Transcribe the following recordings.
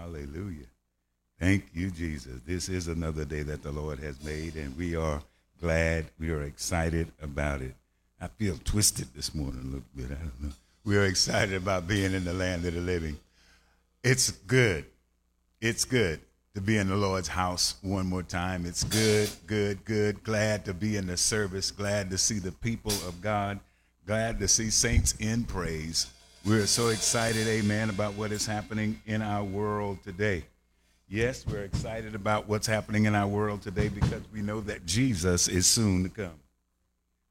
Hallelujah. Thank you, Jesus. This is another day that the Lord has made, and we are glad, we are excited about it. I feel twisted this morning a little bit. I don't know. We are excited about being in the land of the living. It's good. It's good to be in the Lord's house one more time. It's good, good, good. Glad to be in the service. Glad to see the people of God. Glad to see saints in praise. We're so excited, amen, about what is happening in our world today. Yes, we're excited about what's happening in our world today because we know that Jesus is soon to come.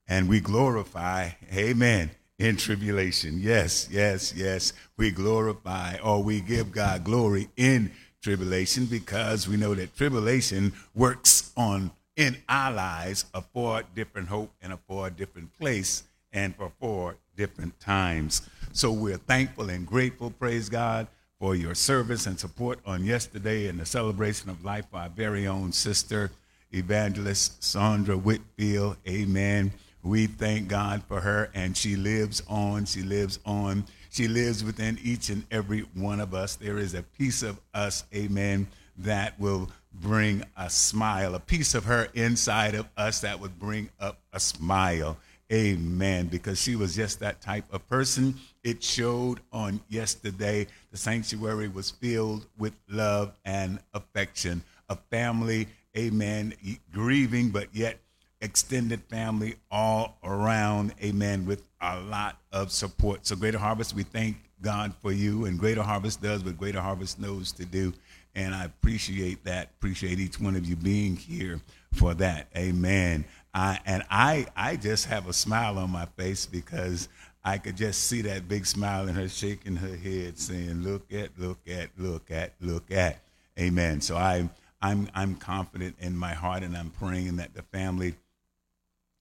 And we glorify, amen, in tribulation. Yes, yes, yes. We glorify or we give God glory in tribulation because we know that tribulation works on in our lives a four different hope and a four different place and for four different times. So we're thankful and grateful, praise God, for your service and support on yesterday in the celebration of life for our very own sister, evangelist Sandra Whitfield. Amen. We thank God for her, and she lives on. She lives on. She lives within each and every one of us. There is a piece of us, amen, that will bring a smile, a piece of her inside of us that would bring up a smile. Amen. Because she was just that type of person. It showed on yesterday. The sanctuary was filled with love and affection. A family, amen, grieving, but yet extended family all around, amen, with a lot of support. So, Greater Harvest, we thank God for you, and Greater Harvest does what Greater Harvest knows to do. And I appreciate that, appreciate each one of you being here for that. Amen. And I, I just have a smile on my face because I could just see that big smile in her shaking her head, saying, "Look at, look at, look at, look at." Amen. So I, I'm, I'm confident in my heart, and I'm praying that the family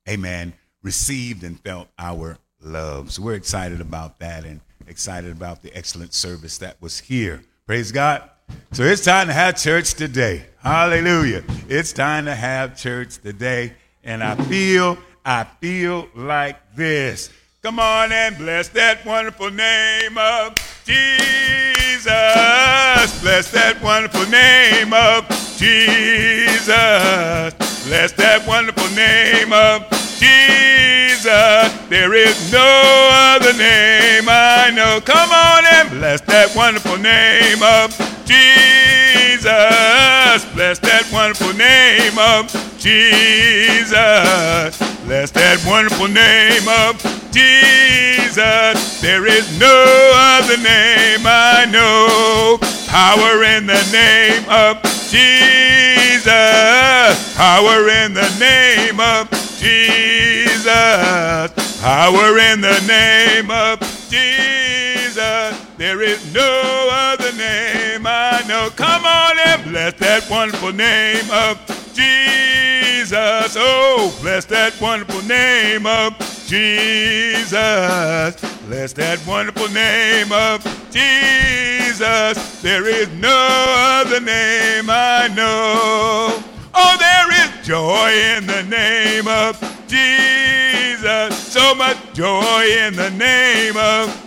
amen, received and felt our love. So we're excited about that and excited about the excellent service that was here. Praise God. So it's time to have church today. Hallelujah. It's time to have church today. And I feel, I feel like this. Come on and bless that wonderful name of Jesus. Bless that wonderful name of Jesus. Bless that wonderful name of Jesus. There is no other name I know. Come on and bless that wonderful name of Jesus. Bless that wonderful name of Jesus. Bless that wonderful name of Jesus. There is no other name I know. Power in the name of Jesus. Power in the name of Jesus. Power in the name of Jesus. There is no other name I know. Come on and bless that wonderful name of Jesus. Oh, bless that wonderful name of Jesus. Bless that wonderful name of Jesus. There is no other name I know. Oh, there is joy in the name of Jesus. So much joy in the name of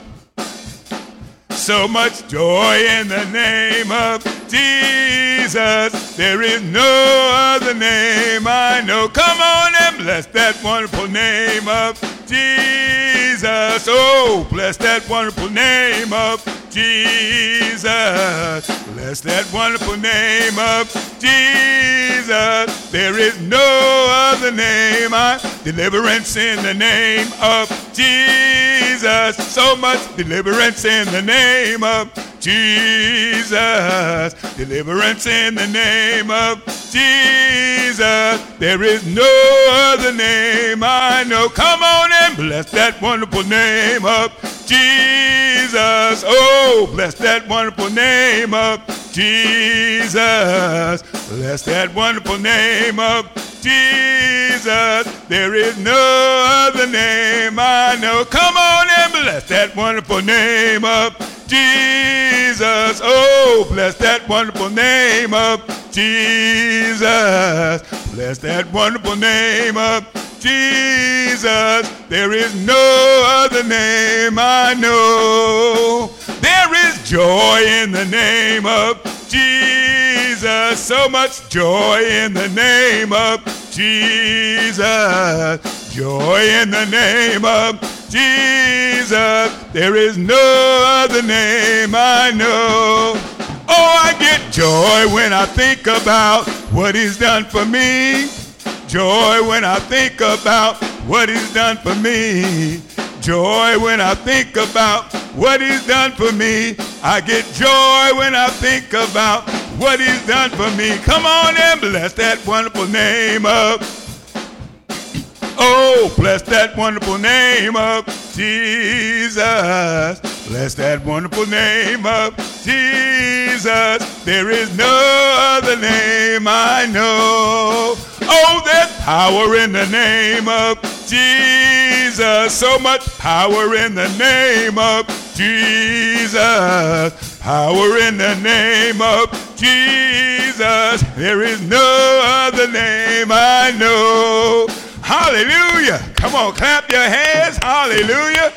so much joy in the name of Jesus. There is no other name I know. Come on and bless that wonderful name of Jesus. Oh, bless that wonderful name of Jesus. Bless that wonderful name of Jesus. There is no other name. I deliverance in the name of Jesus. So much deliverance in the name of Jesus. Deliverance in the name of Jesus. There is no other name I know. Come on and bless that wonderful name of Jesus. Oh, bless that wonderful name of Jesus. Bless that wonderful name of Jesus. There is no other name I know. Come on and bless that wonderful name of Jesus. Oh, bless that wonderful name of Jesus. Bless that wonderful name of Jesus. There is no other name I know. There is joy in the name of Jesus. So much joy in the name of Jesus. Joy in the name of Jesus. There is no other name I know. Oh, I get joy when I think about what he's done for me. Joy when I think about what he's done for me. Joy when I think about what he's done for me. I get joy when I think about what he's done for me. Come on and bless that wonderful name of. Oh, bless that wonderful name of Jesus. Bless that wonderful name of Jesus. There is no other name I know. Oh, there's power in the name of Jesus. So much power in the name of Jesus. Power in the name of Jesus. There is no other name I know. Hallelujah. Come on, clap your hands. Hallelujah.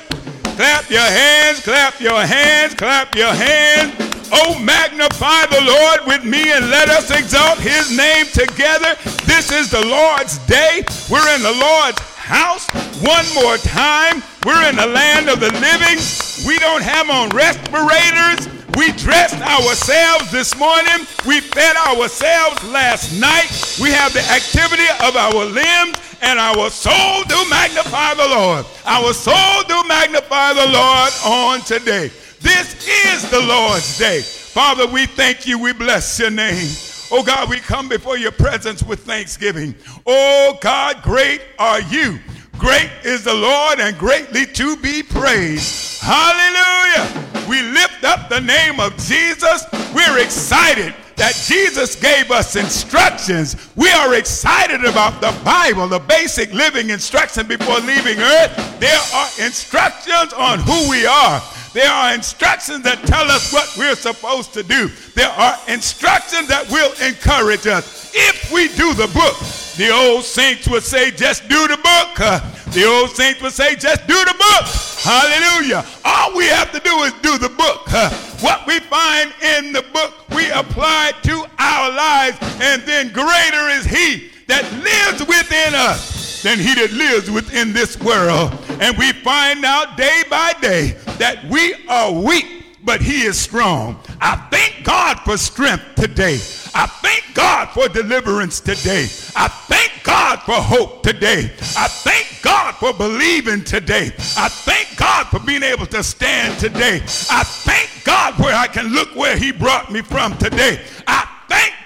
Clap your hands, clap your hands, clap your hands. Oh, magnify the Lord with me and let us exalt his name together. This is the Lord's day. We're in the Lord's house. One more time. We're in the land of the living. We don't have on respirators. We dressed ourselves this morning. We fed ourselves last night. We have the activity of our limbs and our soul do magnify the Lord. Our soul do magnify the Lord on today. This is the Lord's day. Father, we thank you. We bless your name. Oh God, we come before your presence with thanksgiving. Oh God, great are you. Great is the Lord and greatly to be praised. Hallelujah. We lift up the name of Jesus. We're excited that Jesus gave us instructions. We are excited about the Bible, the basic living instruction before leaving earth. There are instructions on who we are. There are instructions that tell us what we're supposed to do. There are instructions that will encourage us if we do the book. The old saints would say, just do the book. Uh, the old saints would say, just do the book. Hallelujah. All we have to do is do the book. Uh, what we find in the book, we apply to our lives, and then greater is He that lives within us than He that lives within this world. And we find out day by day that we are weak but he is strong. I thank God for strength today. I thank God for deliverance today. I thank God for hope today. I thank God for believing today. I thank God for being able to stand today. I thank God where I can look where he brought me from today. I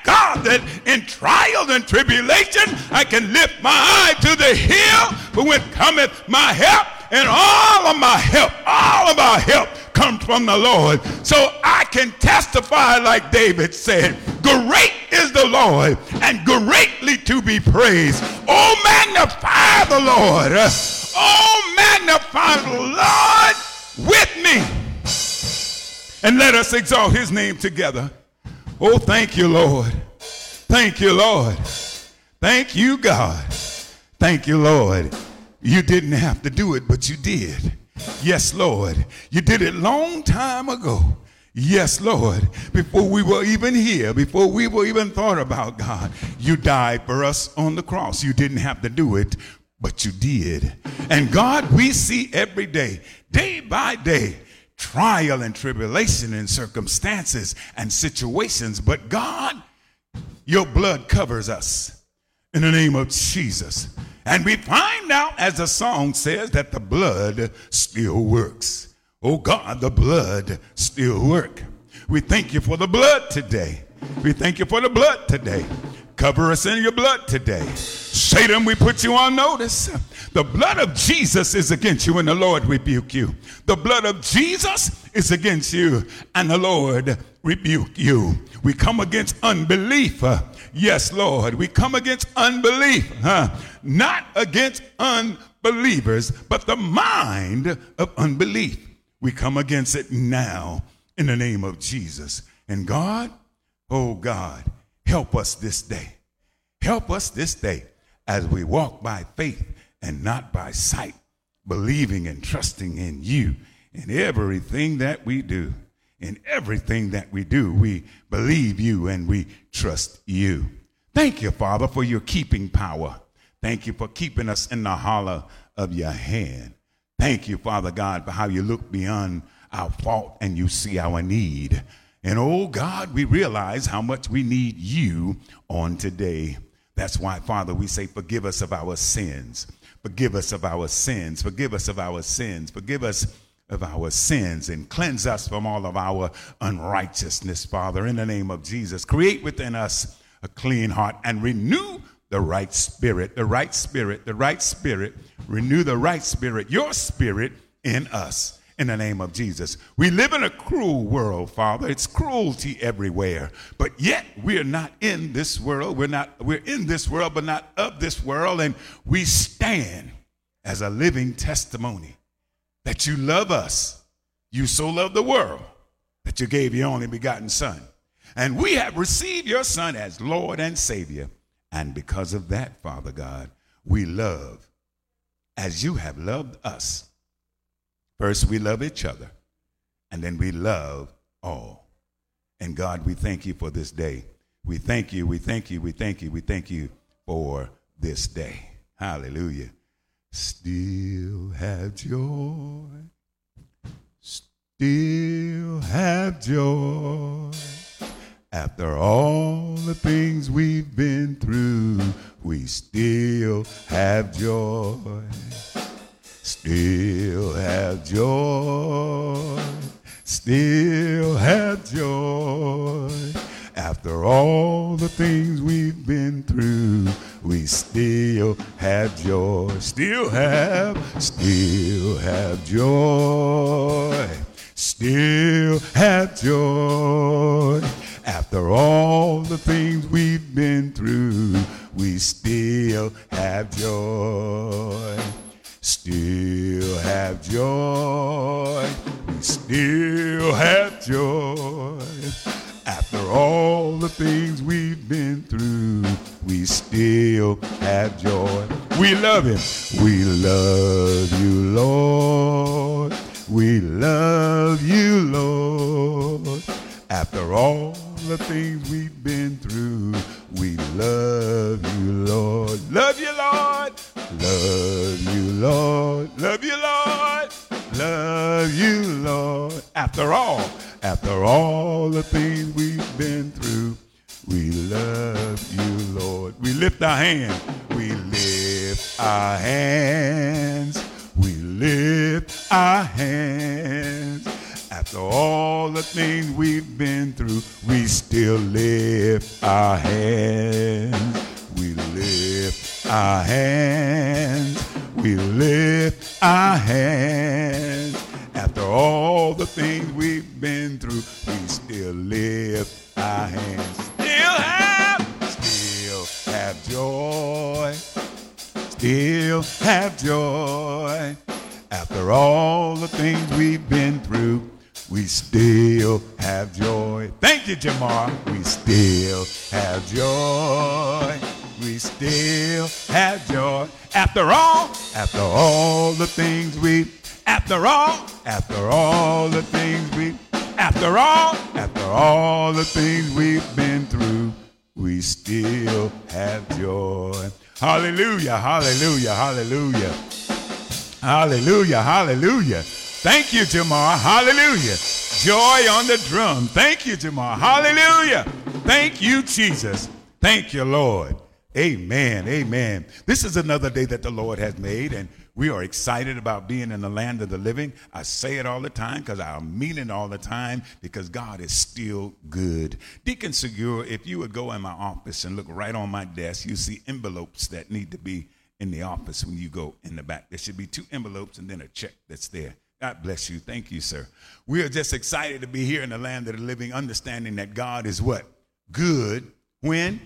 God that in trials and tribulation I can lift my eye to the hill, for when cometh my help, and all of my help, all of my help comes from the Lord. So I can testify like David said, great is the Lord and greatly to be praised. Oh, magnify the Lord. Oh, magnify the Lord with me. And let us exalt his name together. Oh, thank you, Lord. Thank you, Lord. Thank you, God. Thank you, Lord. You didn't have to do it, but you did. Yes, Lord. You did it long time ago. Yes, Lord. Before we were even here, before we were even thought about God, you died for us on the cross. You didn't have to do it, but you did. And God, we see every day, day by day, trial and tribulation and circumstances and situations. But God, your blood covers us in the name of Jesus. And we find out, as the song says, that the blood still works. Oh God, the blood still work. We thank you for the blood today. We thank you for the blood today. Cover us in your blood today. Satan, we put you on notice. The blood of Jesus is against you, and the Lord rebuke you. The blood of Jesus is against you, and the Lord rebuke you. We come against unbelief. Yes, Lord. We come against unbelief, huh? not against unbelievers, but the mind of unbelief. We come against it now in the name of Jesus. And God, oh God, help us this day. Help us this day as we walk by faith and not by sight, believing and trusting in you in everything that we do. in everything that we do. We believe you and we trust you. Thank you, Father, for your keeping power. Thank you for keeping us in the hollow of your hand. Thank you, Father God, for how you look beyond our fault and you see our need. And oh God, we realize how much we need you on today. That's why, Father, we say, forgive us of our sins. Forgive us of our sins. Forgive us of our sins. Forgive us of our sins and cleanse us from all of our unrighteousness, Father, in the name of Jesus. Create within us a clean heart and renew the right spirit, the right spirit, the right spirit. Renew the right spirit, your spirit in us in the name of Jesus. We live in a cruel world, Father. It's cruelty everywhere. But yet we're not in this world. We're not we're in this world but not of this world and we stand as a living testimony that you love us. You so love the world that you gave your only begotten son. And we have received your son as Lord and Savior. And because of that, Father God, we love as you have loved us. First, we love each other, and then we love all. And God, we thank you for this day. We thank you, we thank you, we thank you, we thank you for this day. Hallelujah. Still have joy, still have joy. After all the things we've been through, we still have joy Still have joy, still have joy. After all the things we've been through, we still have joy. Still have, still have joy. Still have joy. After all the things we've been through, we still have joy still have joy. We still have joy. After all the things we've been through, we still have joy. We love Him. We love you, Lord. We love you, Lord. After all the things we've been through, we love you, Lord. Love you, Lord. Love Lord. Love you, Lord. Love you, Lord. After all, after all the things we've been through, we love you, Lord. We lift our hands. We lift our hands. We lift our hands. After all the things we've been through, we still lift our hands. We lift our hands. We lift our hands. After all the things we've been through, we still lift our hands. Still have, still have joy. Still have joy. After all the things we've been through, we still have joy. Thank you, Jamar. We still have joy. We still have joy. After all, after all the things we, after all, after all the things we, after all, after all the things we've been through, we still have joy. Hallelujah, hallelujah, hallelujah. Hallelujah, hallelujah. Thank you, Jamar. Hallelujah. Joy on the drum. Thank you, Jamar. Hallelujah. Thank you, Jesus. Thank you, Lord. Amen. Amen. This is another day that the Lord has made, and we are excited about being in the land of the living. I say it all the time because I mean it all the time because God is still good. Deacon Segura, if you would go in my office and look right on my desk, you see envelopes that need to be in the office when you go in the back. There should be two envelopes and then a check that's there. God bless you. Thank you, sir. We are just excited to be here in the land of the living, understanding that God is what? Good. When?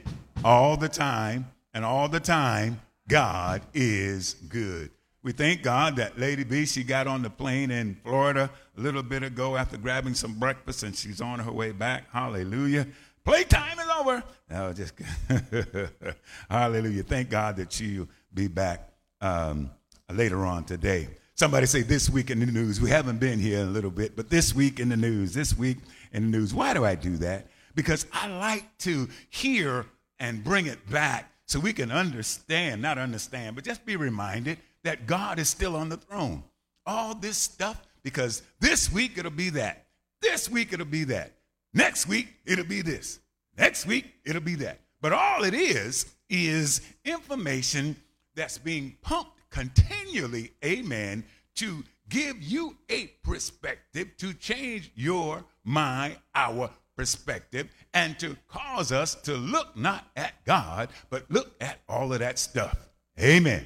All the time. And all the time, God is good. We thank God that Lady B, she got on the plane in Florida a little bit ago after grabbing some breakfast and she's on her way back. Hallelujah. Playtime is over. No, just hallelujah. Thank God that she'll be back um, later on today. Somebody say this week in the news. We haven't been here in a little bit, but this week in the news, this week in the news. Why do I do that? Because I like to hear and bring it back so we can understand, not understand, but just be reminded that God is still on the throne. All this stuff, because this week it'll be that. This week it'll be that. Next week it'll be this. Next week it'll be that. But all it is is information that's being pumped continually, amen, to give you a perspective to change your, my, our perspective and to cause us to look not at God, but look at all of that stuff. Amen.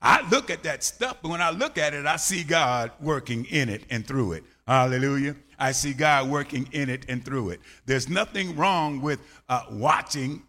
I look at that stuff, but when I look at it, I see God working in it and through it. Hallelujah. I see God working in it and through it. There's nothing wrong with uh, watching,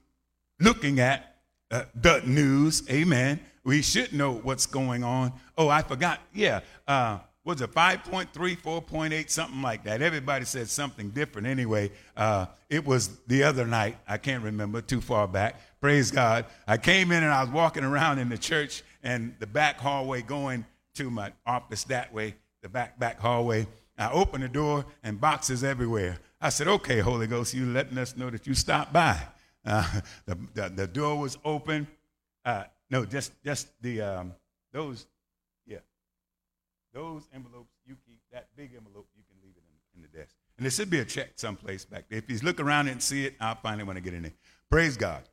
looking at uh, the news. Amen. We should know what's going on. Oh, I forgot. Yeah. Uh, was it 5.3, 4.8, something like that? Everybody said something different anyway. Uh, it was the other night. I can't remember too far back. Praise God. I came in and I was walking around in the church and the back hallway going to my office that way, the back, back hallway. I opened the door and boxes everywhere. I said, okay, Holy Ghost, you letting us know that you stopped by. Uh, the, the, the, door was open. Uh, no, just, just the, um, those, those envelopes you keep, that big envelope, you can leave it in, in the desk. And there should be a check someplace back there. If he's look around and see it, I'll when I get in there. Praise God.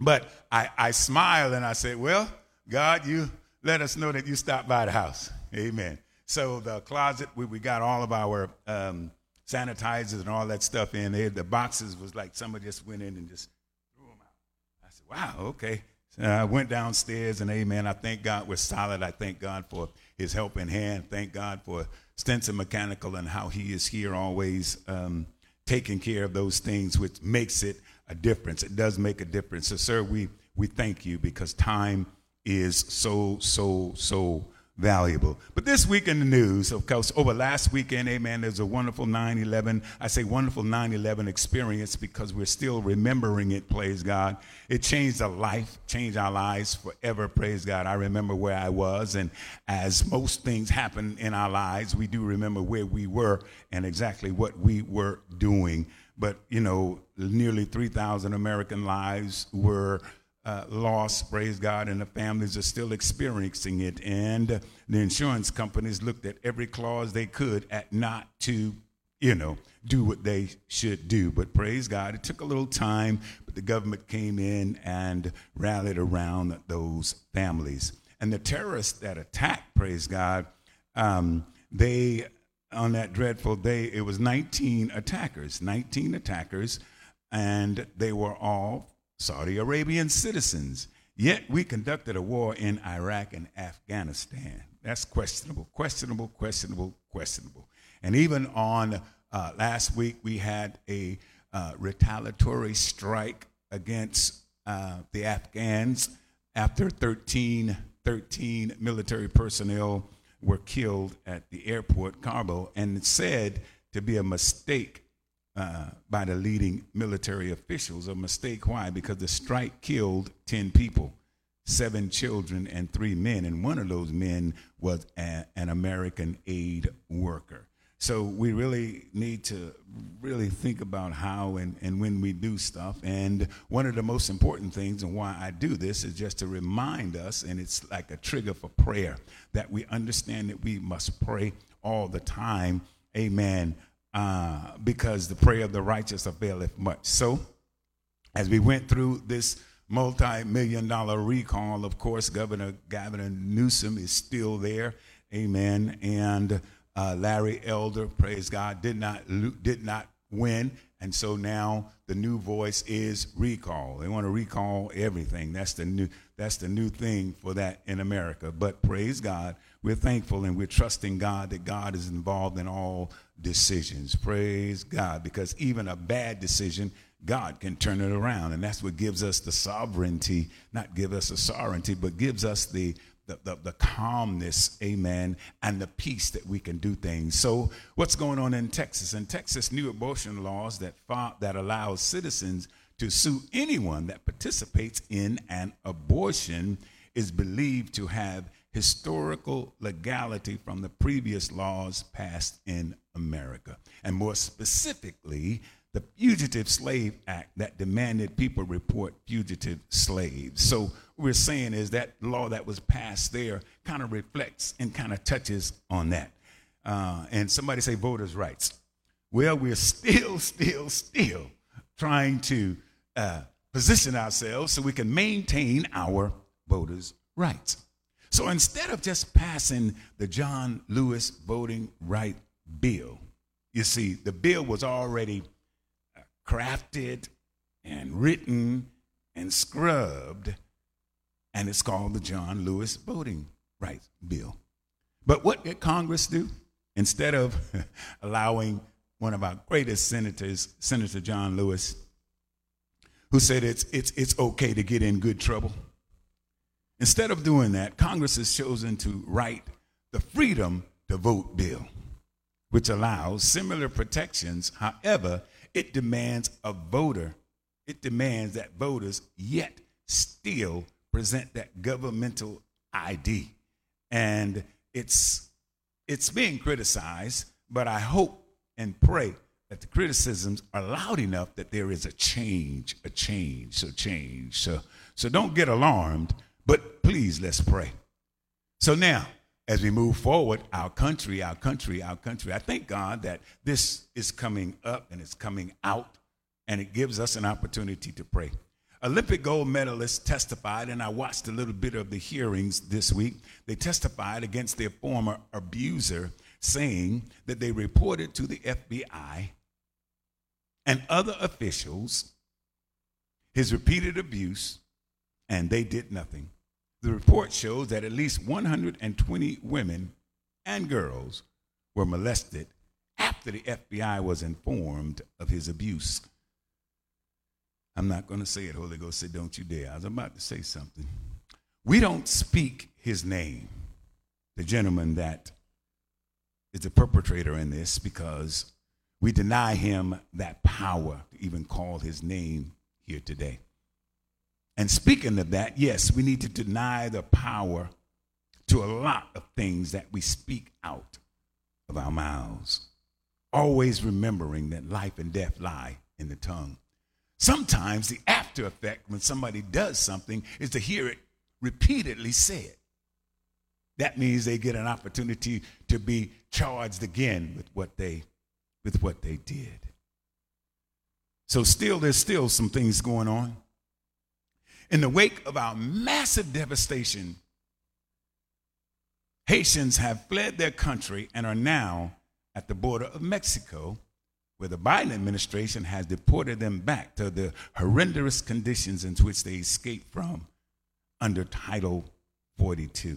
But I, I smiled and I said, well, God, you let us know that you stopped by the house. Amen. So the closet, we, we got all of our um, sanitizers and all that stuff in there. The boxes was like somebody just went in and just threw them out. I said, wow, okay. So I went downstairs and amen. I thank God we're solid. I thank God for his helping hand. Thank God for Stinson Mechanical and how he is here always um, taking care of those things, which makes it a difference. It does make a difference. So, sir, we, we thank you because time is so, so, so valuable. But this week in the news, of course, over last weekend, amen, there's a wonderful 9 11. I say wonderful 9 11 experience because we're still remembering it, praise God. It changed a life, changed our lives forever, praise God. I remember where I was, and as most things happen in our lives, we do remember where we were and exactly what we were doing. But, you know, nearly 3,000 American lives were uh, loss, praise God, and the families are still experiencing it. And the insurance companies looked at every clause they could at not to, you know, do what they should do. But praise God, it took a little time, but the government came in and rallied around those families. And the terrorists that attacked, praise God, um, they, on that dreadful day, it was 19 attackers, 19 attackers, and they were all Saudi Arabian citizens. Yet we conducted a war in Iraq and Afghanistan. That's questionable, questionable, questionable, questionable. And even on uh, last week, we had a uh, retaliatory strike against uh, the Afghans after 13, 13 military personnel were killed at the airport, Kabul, and said to be a mistake uh, by the leading military officials. A mistake. Why? Because the strike killed 10 people, seven children, and three men. And one of those men was a, an American aid worker. So we really need to really think about how and, and when we do stuff. And one of the most important things and why I do this is just to remind us, and it's like a trigger for prayer, that we understand that we must pray all the time. Amen uh, because the prayer of the righteous availeth much. So, as we went through this multi-million dollar recall, of course, Governor Gavin Newsom is still there, amen. And uh, Larry Elder, praise God, did not did not win, and so now the new voice is recall. They want to recall everything. That's the new that's the new thing for that in America. But praise God, we're thankful and we're trusting God that God is involved in all decisions. Praise God. Because even a bad decision, God can turn it around. And that's what gives us the sovereignty, not give us a sovereignty, but gives us the the, the, the, calmness, amen, and the peace that we can do things. So, what's going on in Texas? In Texas, new abortion laws that that allows citizens to sue anyone that participates in an abortion is believed to have historical legality from the previous laws passed in America. And more specifically, the Fugitive Slave Act that demanded people report fugitive slaves. So, what we're saying is that law that was passed there kind of reflects and kind of touches on that. Uh, and somebody say voters' rights. Well, we're still, still, still trying to uh, position ourselves so we can maintain our voters' rights. So instead of just passing the John Lewis Voting Right Bill, you see, the bill was already uh, crafted and written and scrubbed, and it's called the John Lewis Voting Rights Bill. But what did Congress do? Instead of allowing one of our greatest senators, Senator John Lewis, who said it's, it's, it's okay to get in good trouble Instead of doing that, Congress has chosen to write the Freedom to Vote bill, which allows similar protections. However, it demands a voter, it demands that voters yet still present that governmental ID. And it's it's being criticized, but I hope and pray that the criticisms are loud enough that there is a change, a change, so change. So so don't get alarmed but please, let's pray. So now, as we move forward, our country, our country, our country, I thank God that this is coming up and it's coming out, and it gives us an opportunity to pray. Olympic gold medalists testified, and I watched a little bit of the hearings this week. They testified against their former abuser, saying that they reported to the FBI and other officials his repeated abuse and they did nothing. The report shows that at least 120 women and girls were molested after the FBI was informed of his abuse. I'm not going to say it, Holy Ghost said, Don't you dare. I was about to say something. We don't speak his name, the gentleman that is the perpetrator in this, because we deny him that power to even call his name here today. And speaking of that, yes, we need to deny the power to a lot of things that we speak out of our mouths, always remembering that life and death lie in the tongue. Sometimes the after effect when somebody does something is to hear it repeatedly said. That means they get an opportunity to be charged again with what they with what they did. So still there's still some things going on. In the wake of our massive devastation, Haitians have fled their country and are now at the border of Mexico, where the Biden administration has deported them back to the horrendous conditions in which they escaped from under Title 42.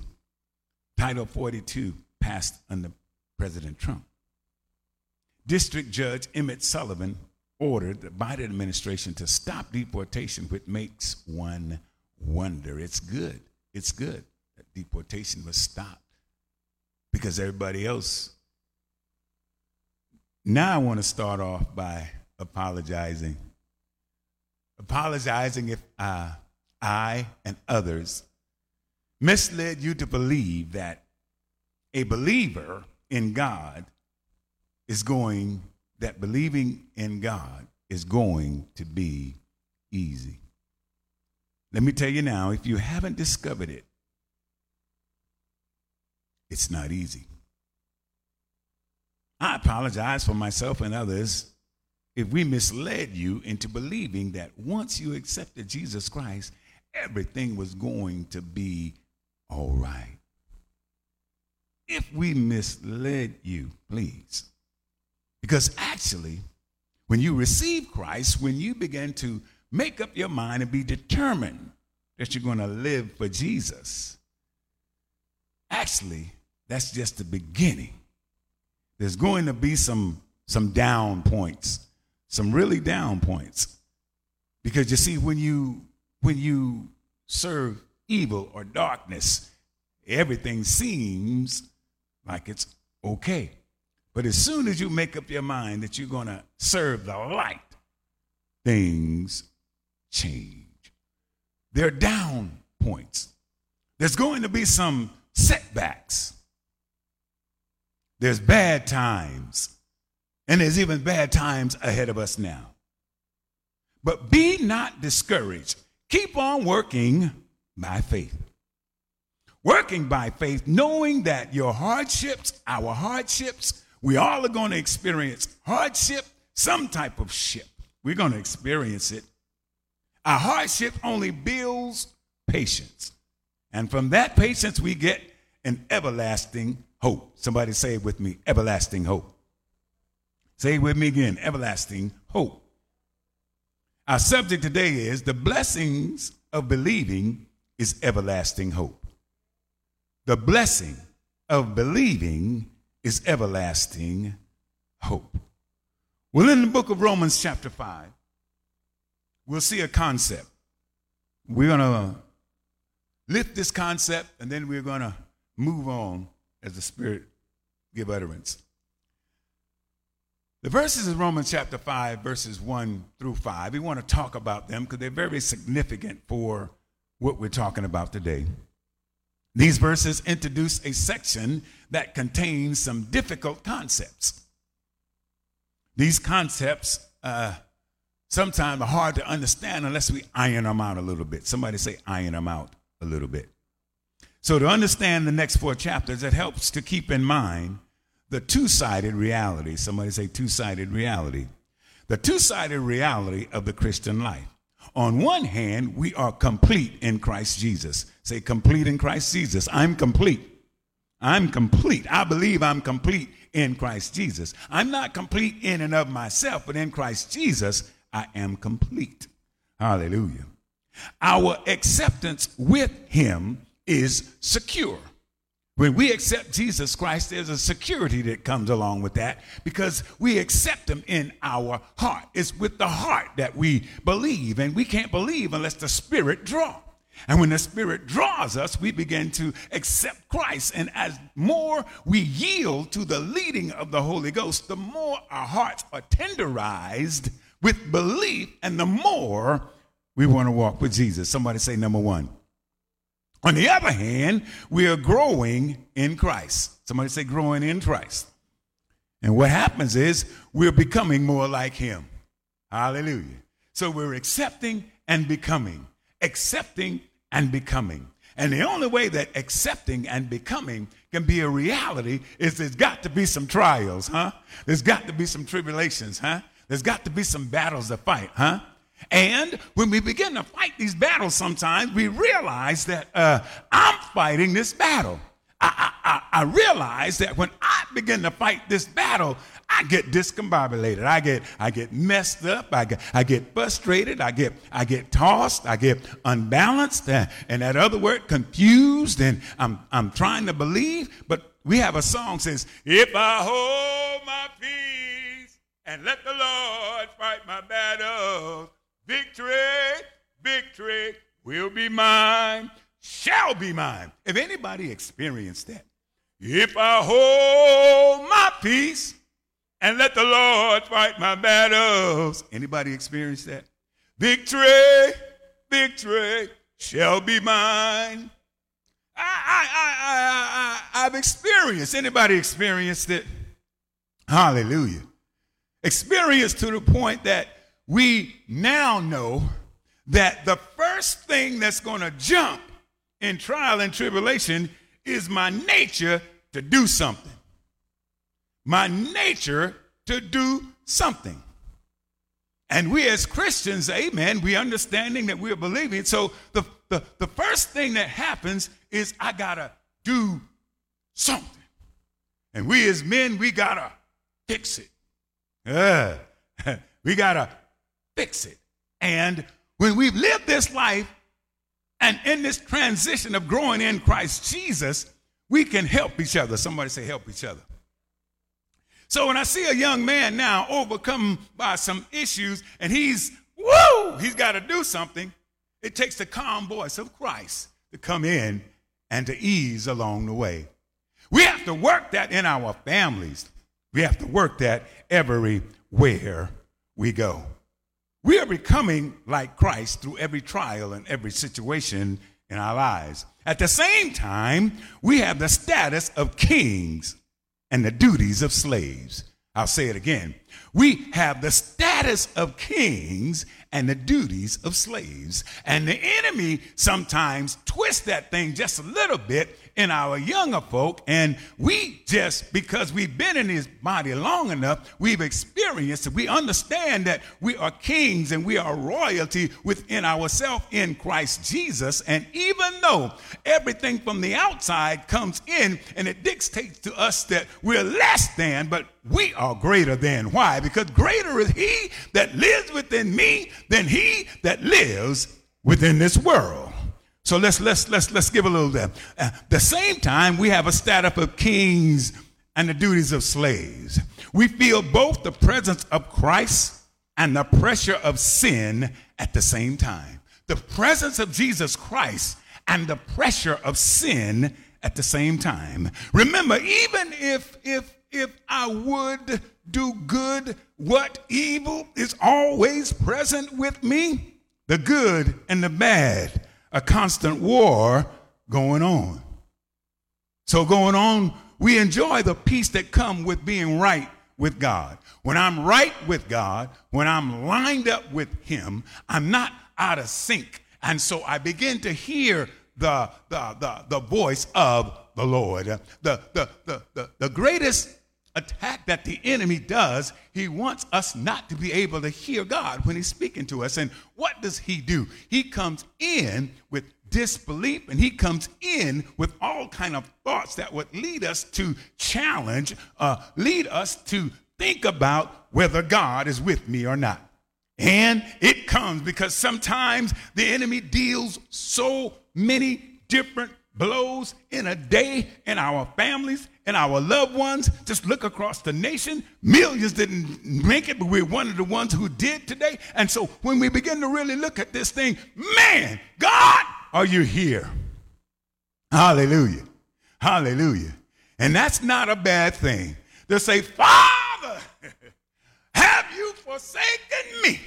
Title 42 passed under President Trump. District Judge Emmett Sullivan ordered the Biden administration to stop deportation, which makes one wonder. It's good. It's good that deportation was stopped because everybody else. Now I want to start off by apologizing. Apologizing if uh, I and others misled you to believe that a believer in God is going that believing in God is going to be easy. Let me tell you now, if you haven't discovered it, it's not easy. I apologize for myself and others if we misled you into believing that once you accepted Jesus Christ, everything was going to be all right. If we misled you, please because actually, when you receive Christ, when you begin to make up your mind and be determined that you're going to live for Jesus, actually, that's just the beginning. There's going to be some, some down points, some really down points. Because you see, when you when you serve evil or darkness, everything seems like it's okay. But as soon as you make up your mind that you're going to serve the light, things change. There are down points. There's going to be some, setbacks. There's bad times. And there's even bad times ahead of us now. But be not discouraged. Keep on working by faith. Working by faith, knowing that your hardships, our hardships, we all are going to experience hardship, some type of ship. We're going to experience it. Our hardship only builds patience. And from that patience, we get an everlasting hope. Somebody say it with me everlasting hope. Say it with me again everlasting hope. Our subject today is the blessings of believing is everlasting hope. The blessing of believing is everlasting hope. Well, in the book of Romans, chapter 5, we'll see a concept. We're going to lift this concept and then we're going to move on as the Spirit give utterance. The verses in Romans chapter 5, verses 1 through 5, we want to talk about them because they're very significant for what we're talking about today. These verses introduce a section that contains some difficult concepts. These concepts uh, sometimes are hard to understand unless we iron them out a little bit. Somebody say, iron them out a little bit. So, to understand the next four chapters, it helps to keep in mind the two sided reality. Somebody say two sided reality. The two sided reality of the Christian life. On one hand, we are complete in Christ Jesus. Say, complete in Christ Jesus. I'm complete. I'm complete. I believe I'm complete in Christ Jesus. I'm not complete in and of myself, but in Christ Jesus, I am complete. Hallelujah. Our acceptance with Him is secure. When we accept Jesus Christ, there's a security that comes along with that because we accept Him in our heart. It's with the heart that we believe, and we can't believe unless the Spirit draws. And when the Spirit draws us, we begin to accept Christ. And as more we yield to the leading of the Holy Ghost, the more our hearts are tenderized with belief, and the more we want to walk with Jesus. Somebody say, number one. On the other hand, we are growing in Christ. Somebody say, growing in Christ. And what happens is we're becoming more like Him. Hallelujah. So we're accepting and becoming, accepting and becoming. And the only way that accepting and becoming can be a reality is there's got to be some trials, huh? There's got to be some tribulations, huh? There's got to be some battles to fight, huh? And when we begin to fight these battles, sometimes we realize that uh, I'm fighting this battle. I, I, I, realize that when I begin to fight this battle, I get discombobulated. I get, I get messed up. I get, I get frustrated. I get, I get tossed. I get unbalanced. And that other word, confused. And I'm, I'm trying to believe. But we have a song says, if I hold my peace and let the Lord fight my battles, Victory, victory will be mine, shall be mine. If anybody experienced that, if I hold my peace and let the Lord fight my battles, anybody experienced that? Victory, victory shall be mine. I, I, I, I, I've experienced. Anybody experienced it? Hallelujah. Experienced to the point that we now know that the first thing that's going to jump in trial and tribulation is my nature to do something. My nature to do something. And we as Christians, amen, we understanding that we're believing. So the, the, the first thing that happens is I gotta do something. And we as men, we gotta fix it. Uh, we gotta fix it. And when we've lived this life and in this transition of growing in Christ Jesus, we can help each other. Somebody say, help each other. So when I see a young man now overcome by some issues and he's, woo, he's got to do something, it takes the calm voice of Christ to come in and to ease along the way. We have to work that in our families. We have to work that everywhere we go. We are becoming like Christ through every trial and every situation in our lives. At the same time, we have the status of kings and the duties of slaves. I'll say it again. We have the status of kings and the duties of slaves. And the enemy sometimes twists that thing just a little bit in our younger folk. And we just, because we've been in his body long enough, we've experienced it. We understand that we are kings and we are royalty within ourselves in Christ Jesus. And even though everything from the outside comes in and it dictates to us that we're less than, but we are greater than. Why? Because greater is he that lives within me than he that lives within this world. So let's let's let's let's give a little there. At the same time, we have a status of kings and the duties of slaves. We feel both the presence of Christ and the pressure of sin at the same time. The presence of Jesus Christ and the pressure of sin at the same time. Remember, even if if if I would do good, what evil is always present with me? The good and the bad a constant war going on. So going on, we enjoy the peace that come with being right with God. When I'm right with God, when I'm lined up with him, I'm not out of sync. And so I begin to hear the, the, the, the voice of the Lord. The, the, the, the, the greatest attack that the enemy does, he wants us not to be able to hear God when he's speaking to us. And what does he do? He comes in with disbelief and he comes in with all kind of thoughts that would lead us to challenge, uh, lead us to think about whether God is with me or not. And it comes because sometimes the enemy deals so many different blows in a day in our families and our loved ones. Just look across the nation. Millions didn't make it, but we're one of the ones who did today. And so when we begin to really look at this thing, man, God, are you here? Hallelujah. Hallelujah. And that's not a bad thing. To say, Father, have you forsaken me?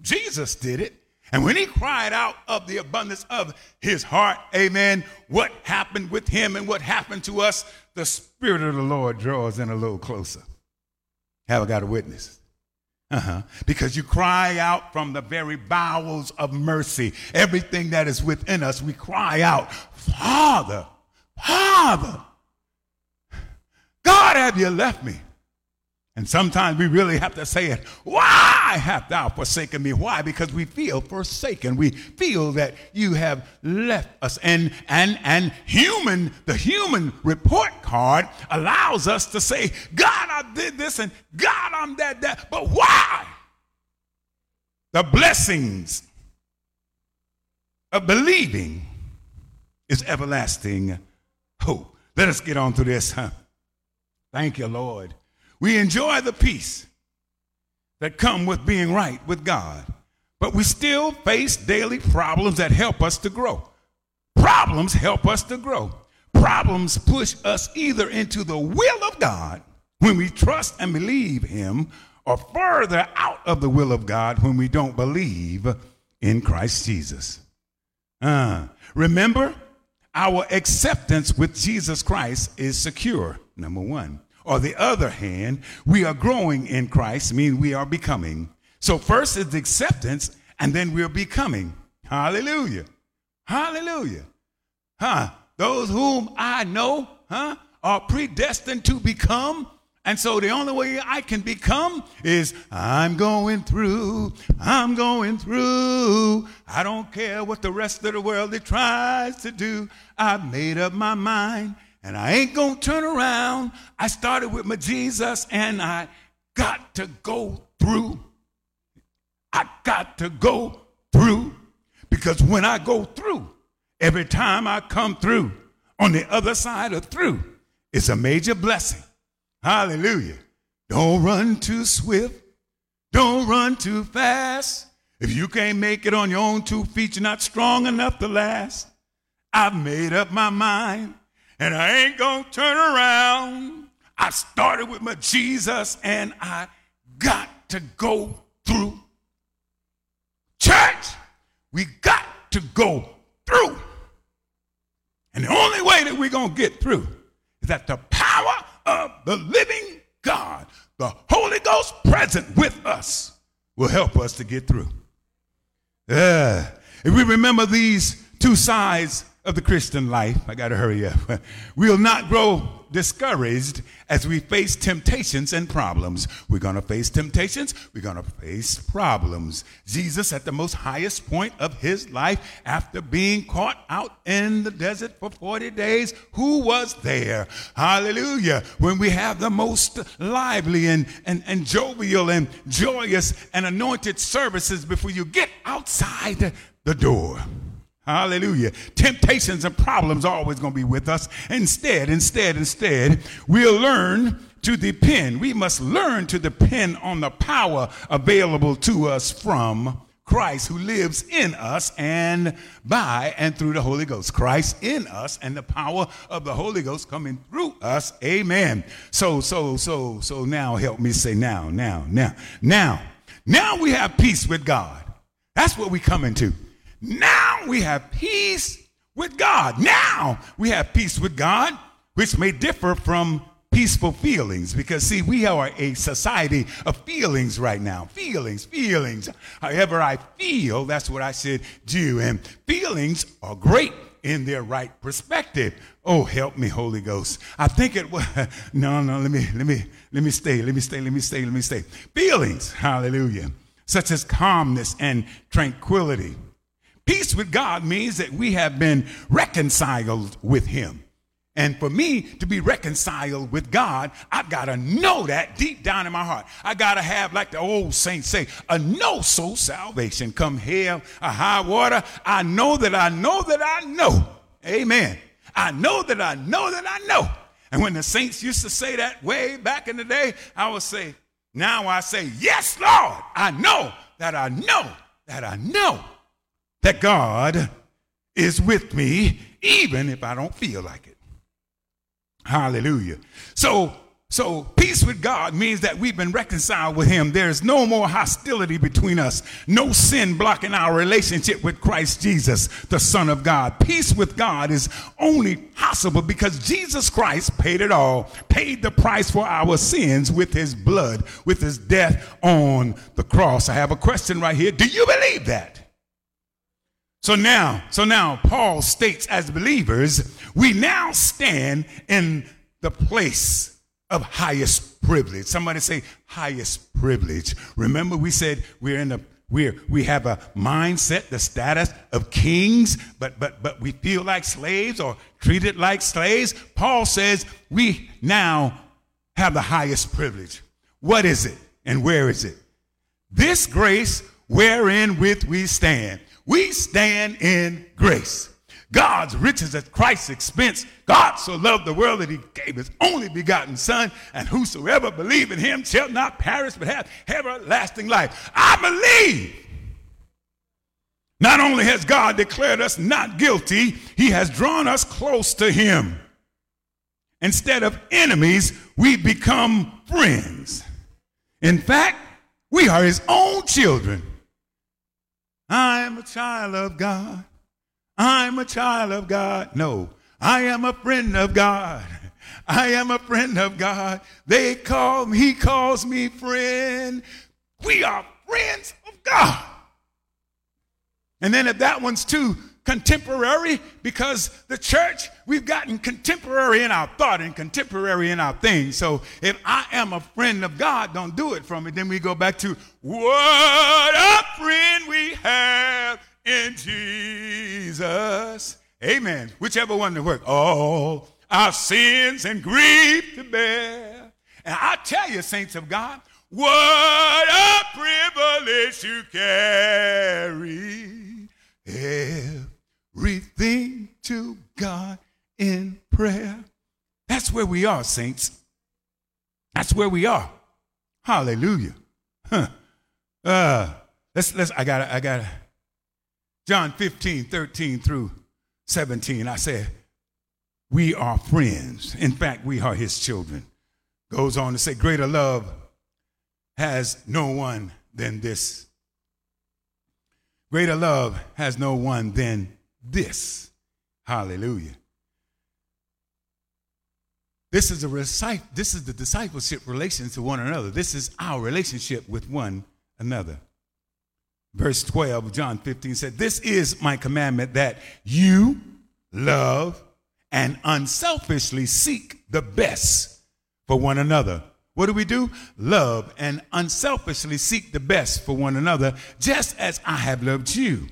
Jesus did it. And when he cried out of the abundance of his heart, amen, what happened with him and what happened to us, the Spirit of the Lord draws in a little closer. Have I got a witness? Uh-huh. Because you cry out from the very bowels of mercy. Everything that is within us, we cry out, Father, Father, God, have you left me? And sometimes we really have to say it. Why have thou forsaken me? Why? Because we feel forsaken. We feel that you have left us. And and and human, the human report card allows us to say, God, I did this, and God, I'm that, that. But why? The blessings of believing is everlasting hope. Let us get on to this. Thank you, Lord. We enjoy the peace that come with being right with God, but we still face daily problems that help us to grow. Problems help us to grow. Problems push us either into the will of God when we trust and believe Him, or further out of the will of God when we don't believe in Christ Jesus. Uh, remember, our acceptance with Jesus Christ is secure, number one. Or the other hand, we are growing in Christ, meaning we are becoming. So first is acceptance, and then we're becoming. Hallelujah. Hallelujah. Huh? Those whom I know, huh, are predestined to become. And so the only way I can become is I'm going through, I'm going through. I don't care what the rest of the world tries to do. I've made up my mind and I ain't gonna turn around. I started with my Jesus and I got to go through. I got to go through because when I go through, every time I come through, on the other side of through, it's a major blessing. Hallelujah. Don't run too swift. Don't run too fast. If you can't make it on your own two feet, you're not strong enough to last. I've made up my mind and I ain't gonna turn around. I started with my Jesus and I got to go through. Church, we got to go through. And the only way that we're going to get through is that the power of the living God, the Holy Ghost present with us, will help us to get through. Yeah. If we remember these two sides of the Christian life, I got to hurry up. We'll not grow discouraged as we face temptations and problems. We're to face temptations, we're to face problems. Jesus, at the most highest point of his life, after being caught out in the desert for 40 days, who was there? Hallelujah. When we have the most lively and, and, and jovial and joyous and anointed services before you get outside the door. Hallelujah. Temptations and problems are always going to be with us. Instead, instead, instead, we'll learn to depend. We must learn to depend on the power available to us from Christ who lives in us and by and through the Holy Ghost. Christ in us and the power of the Holy Ghost coming through us. Amen. So, so, so, so now help me say now, now, now, now, now we have peace with God. That's what we come into. Now we have peace with God. Now we have peace with God, which may differ from peaceful feelings because see we are a society of feelings right now. Feelings feelings. However i feel that's what i should do and feelings are great in their right perspective. Oh help me holy ghost. I think it was no no let me let me let me stay let me stay let me stay let me stay. Feelings hallelujah such as calmness and tranquility Peace with God means that we have been reconciled with Him. And for me to be reconciled with God, I've got to know that deep down in my heart. I got to have, like the old saints say, a no soul salvation. Come hell a high water. I know that I know that I know. Amen. I know that I know that I know. And when the saints used to say that way back in the day, I would say, now I say, yes, Lord, I know that I know that I know that God is with me even if I don't feel like it. Hallelujah. So, so peace with God means that we've been reconciled with him. There's no more hostility between us. No sin blocking our relationship with Christ Jesus, the son of God. Peace with God is only possible because Jesus Christ paid it all, paid the price for our sins with his blood, with his death on the cross. I have a question right here. Do you believe that? So now, so now Paul states as believers, we now stand in the place of highest privilege. Somebody say highest privilege. Remember we said we're in the we're, we have a mindset, the status of kings, but, but, but we feel like slaves or treated like slaves. Paul says we now have the highest privilege. What is it and where is it? This grace wherein with we stand we stand in grace. God's riches at Christ's expense. God so loved the world that he gave his only begotten Son, and whosoever believe in him shall not perish but have everlasting life. I believe. Not only has God declared us not guilty, he has drawn us close to him. Instead of enemies, we become friends. In fact, we are his own children. I'm a child of God. I'm a child of God. No, I am a friend of God. I am a friend of God. They call me, he calls me friend. We are friends of God. And then if that one's too contemporary because the church, we've gotten contemporary in our thought and contemporary in our things. So if I am a friend of God, don't do it for me. Then we go back to what a friend we have in Jesus. Amen. Whichever one to work. All our sins and grief to bear. And I tell you, saints of God, what a privilege to carry everything to God in prayer. That's where we are, saints. That's where we are. Hallelujah. Huh. Uh, let's let's I got I got John 15, 13 through 17. I said, we are friends. In fact, we are his children. Goes on to say, greater love has no one than this. Greater love has no one than this. Hallelujah. This is a this is the discipleship relation to one another. This is our relationship with one another. Verse 12 John 15 said, This is my commandment that you love and unselfishly seek the best for one another. What do we do? Love and unselfishly seek the best for one another, just as I have loved you.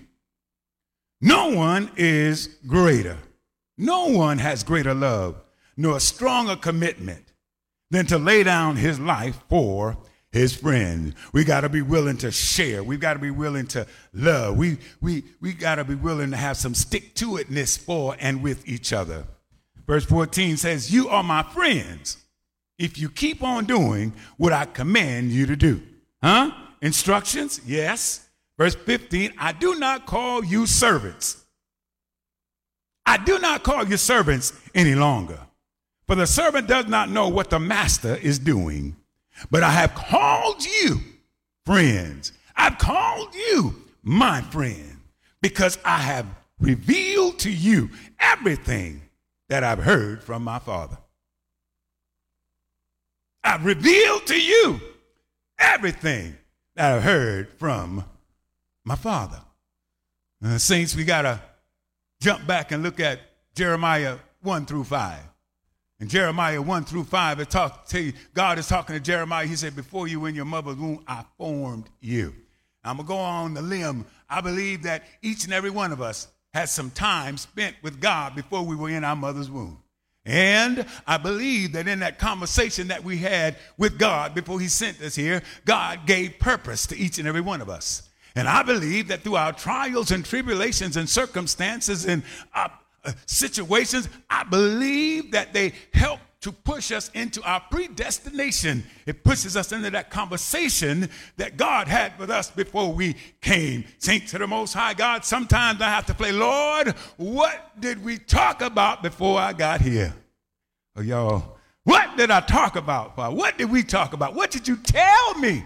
No one is greater. No one has greater love nor a stronger commitment than to lay down his life for his friends. We got to be willing to share. We got to be willing to love. We, we, we got to be willing to have some stick to itness for and with each other. Verse 14 says, You are my friends if you keep on doing what I command you to do. Huh? Instructions? Yes. Verse 15, I do not call you servants. I do not call you servants any longer. For the servant does not know what the master is doing. But I have called you friends. I've called you my friend because I have revealed to you everything that I've heard from my Father. I've revealed to you everything that I've heard from my Father. Uh, saints, we got to jump back and look at Jeremiah 1 through 5. In Jeremiah 1 through 5, it talks to you, God is talking to Jeremiah. He said, Before you in your mother's womb, I formed you. I'm going to go on the limb. I believe that each and every one of us had some time spent with God before we were in our mother's womb. And I believe that in that conversation that we had with God before He sent us here, God gave purpose to each and every one of us. And I believe that through our trials and tribulations and circumstances and uh, Uh, situations, I believe that they help to push us into our predestination. It pushes us into that conversation that God had with us before we came. Saints to the Most High God, sometimes I have to play, Lord, what did we talk about before I got here? Oh, y'all, what did I talk about? What did we talk about? What did you tell me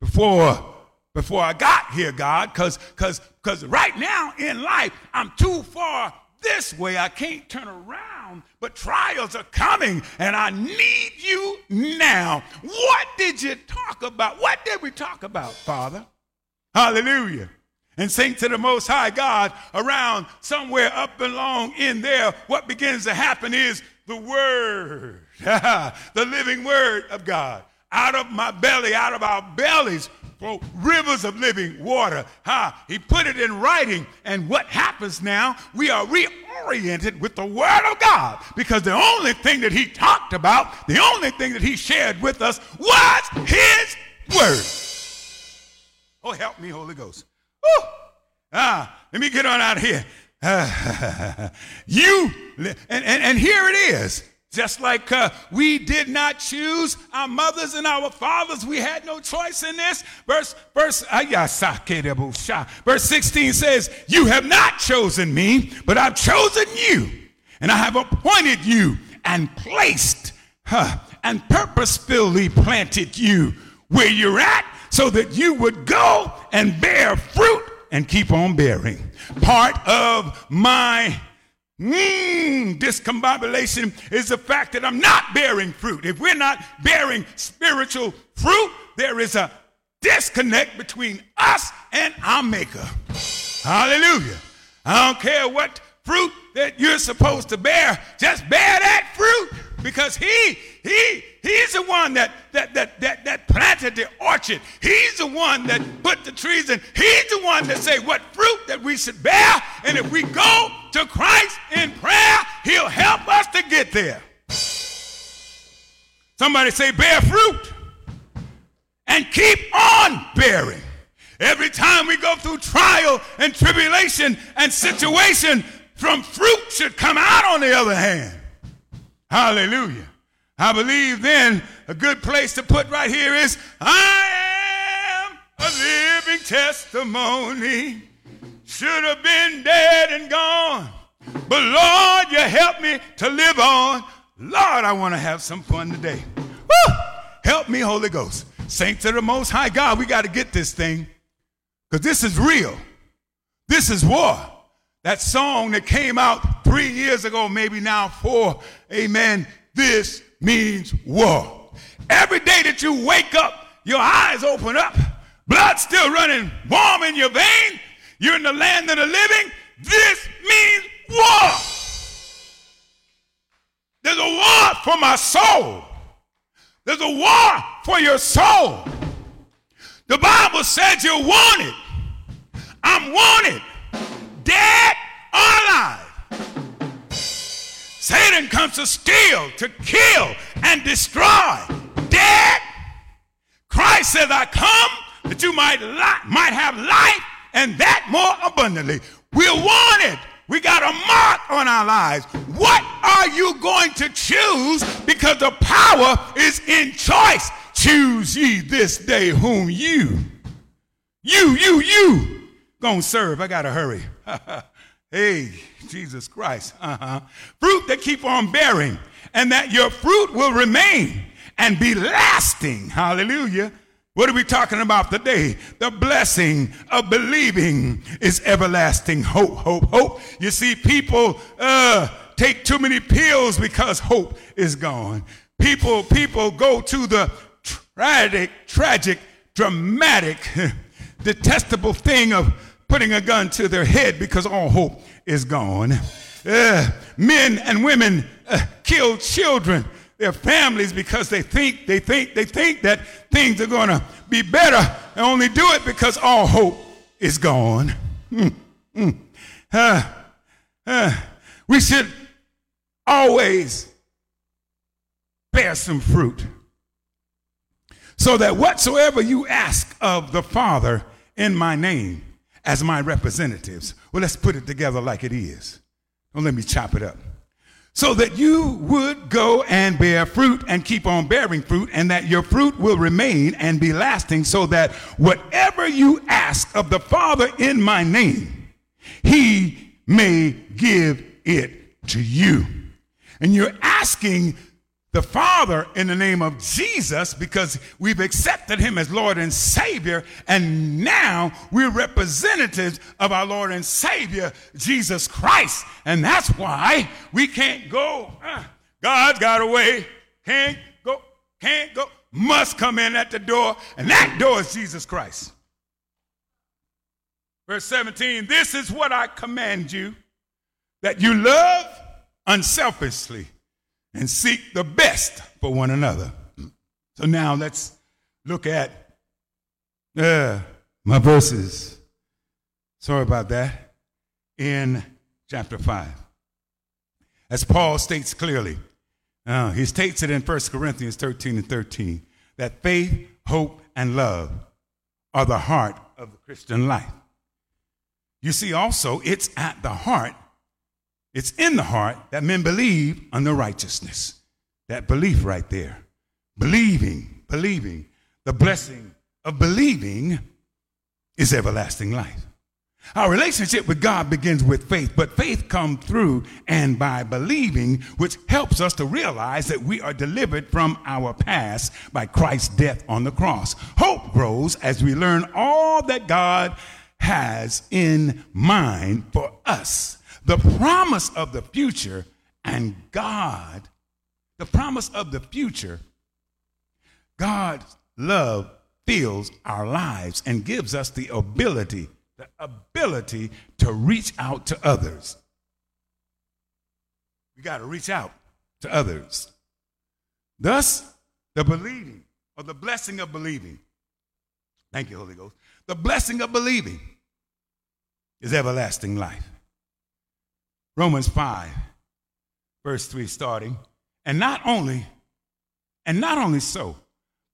before? Before I got here, God, because because because right now in life, I'm too far this way. I can't turn around, but trials are coming and I need you now. What did you talk about? What did we talk about, Father? Hallelujah. And sing to the Most High God around somewhere up and along in there. What begins to happen is the Word, the living Word of God. Out of my belly, out of our bellies flow rivers of living water. Ha! He put it in writing. And what happens now? We are reoriented with the Word of God because the only thing that He talked about, the only thing that He shared with us was His Word. Oh, help me, Holy Ghost. Woo! Ah, let me get on out of here. you, and, and, and here it is. Just like uh, we did not choose our mothers and our fathers, we had no choice in this. Verse, verse, verse 16 says, You have not chosen me, but I've chosen you, and I have appointed you and placed uh, and purposefully planted you where you're at so that you would go and bear fruit and keep on bearing. Part of my Mm, discombobulation is the fact that I'm not bearing fruit. If we're not bearing spiritual fruit, there is a disconnect between us and our Maker. Hallelujah. I don't care what fruit that you're supposed to bear, just bear that fruit because he he he's the one that that that that, that planted the orchard. He's the one that put the trees in. He's the one that say what fruit that we should bear. And if we go to christ in prayer he'll help us to get there. Somebody say bear fruit and keep on bearing. Every time we go through trial and tribulation and situation from fruit should come out on the other hand Hallelujah. I believe then a good place to put right here is I am a living testimony. Should have been dead and gone. But Lord, you help me to live on. Lord, I want to have some fun today. Woo! Help me, Holy Ghost. Saints of the Most High God, we got to get this thing because this is real. This is war. That song that came out three years ago, maybe now four, amen. this means war. Every day that you wake up, your eyes open up, blood still running warm in your vein, you're in the land of the living, this means war. There's a war for my soul. There's a war for your soul. The Bible says you're wanted. I'm wanted, dead Satan comes to steal, to kill, and destroy. Dead. Christ says, I come that you might, li- might have life and that more abundantly. We're wanted. We got a mark on our lives. What are you going to choose? Because the power is in choice. Choose ye this day whom you, you, you, you, gonna serve. I gotta hurry. Hey, Jesus Christ. Uh-huh. Fruit that keep on bearing, and that your fruit will remain and be lasting. Hallelujah. What are we talking about today? The blessing of believing is everlasting hope, hope, hope. You see, people uh, take too many pills because hope is gone. People, people go to the tragic, tragic, dramatic, detestable thing of putting a gun to their head because all hope is gone. Uh, men and women uh, kill children, their families, because they think, they think, they think that things are going to be better and only do it because all hope is gone. Mm, mm. Uh, uh, we should always bear some fruit so that whatsoever you ask of the Father in my name, as my representatives. Well, let's put it together like it is. Don't let me chop it up. So that you would go and bear fruit and keep on bearing fruit, and that your fruit will remain and be lasting, so that whatever you ask of the Father in my name, he may give it to you. And you're asking the Father in the name of Jesus because we've accepted him as Lord and Savior, and now we're representatives of our Lord and Savior, Jesus Christ. And that's why we can't go. Uh, God's got a way. Can't go, can't go, must come in at the door, and that door is Jesus Christ. Verse 17 This is what I command you that you love unselfishly and seek the best for one another. So now let's look at uh, my verses. Sorry about that. In chapter 5. As Paul states clearly, uh, he states it in 1 Corinthians 13 and 13 that faith, hope, and love are the heart of the Christian life. You see, also, it's at the heart it's in the heart that men believe unto righteousness. That belief right there. Believing, believing. The blessing of believing is everlasting life. Our relationship with God begins with faith, but faith comes through and by believing, which helps us to realize that we are delivered from our past by Christ's death on the cross. Hope grows as we learn all that God has in mind for us the promise of the future and God, the promise of the future, God's love fills our lives and gives us the ability, the ability to reach out to others. We got to reach out to others. Thus, the believing, or the blessing of believing. Thank you, Holy Ghost. The blessing of believing is everlasting life. Romans 5, verse 3 starting. And not only, and not only so,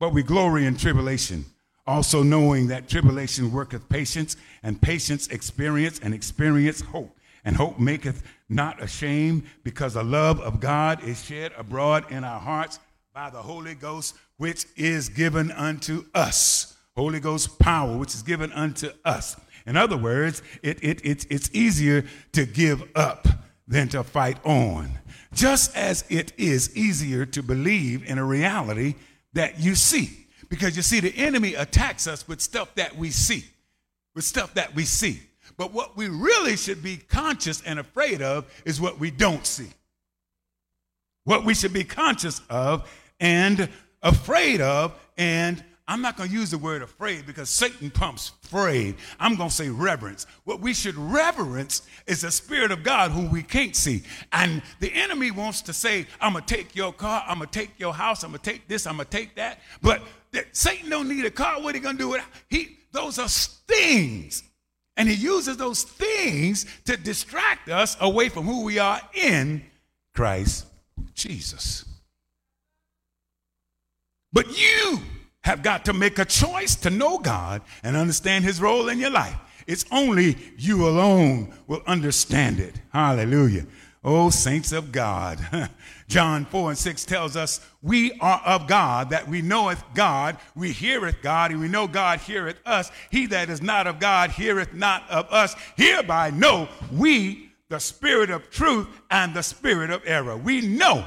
but we glory in tribulation, also knowing that tribulation worketh patience, and patience experience, and experience hope. And hope maketh not ashamed, because the love of God is shed abroad in our hearts by the Holy Ghost, which is given unto us. Holy Ghost power, which is given unto us. In other words, it, it, it's, it's easier to give up than to fight on. Just as it is easier to believe in a reality that you see. Because you see, the enemy attacks us with stuff that we see, with stuff that we see. But what we really should be conscious and afraid of is what we don't see. what we should be conscious of and afraid of. And I'm not going to use the word afraid because Satan pumps afraid. I'm going to say reverence. What we should reverence is the Spirit of God whom we can't see. And the enemy wants to say, I'm going to take your car, I'm going to take your house, I'm going to take this, I'm going to take that. But Satan don't need a car. What are he going to do with it? He, those are things. And he uses those things to distract us away from who we are in Christ Jesus. But you have got to make a choice to know God and understand his role in your life. It's only you alone will understand it. Hallelujah. Oh, saints of God. John 4 and 6 tells us, We are of God, that we knoweth God, we heareth God, and we know God heareth us. He that is not of God heareth not of us. Hereby know we the spirit of truth and the spirit of error. We know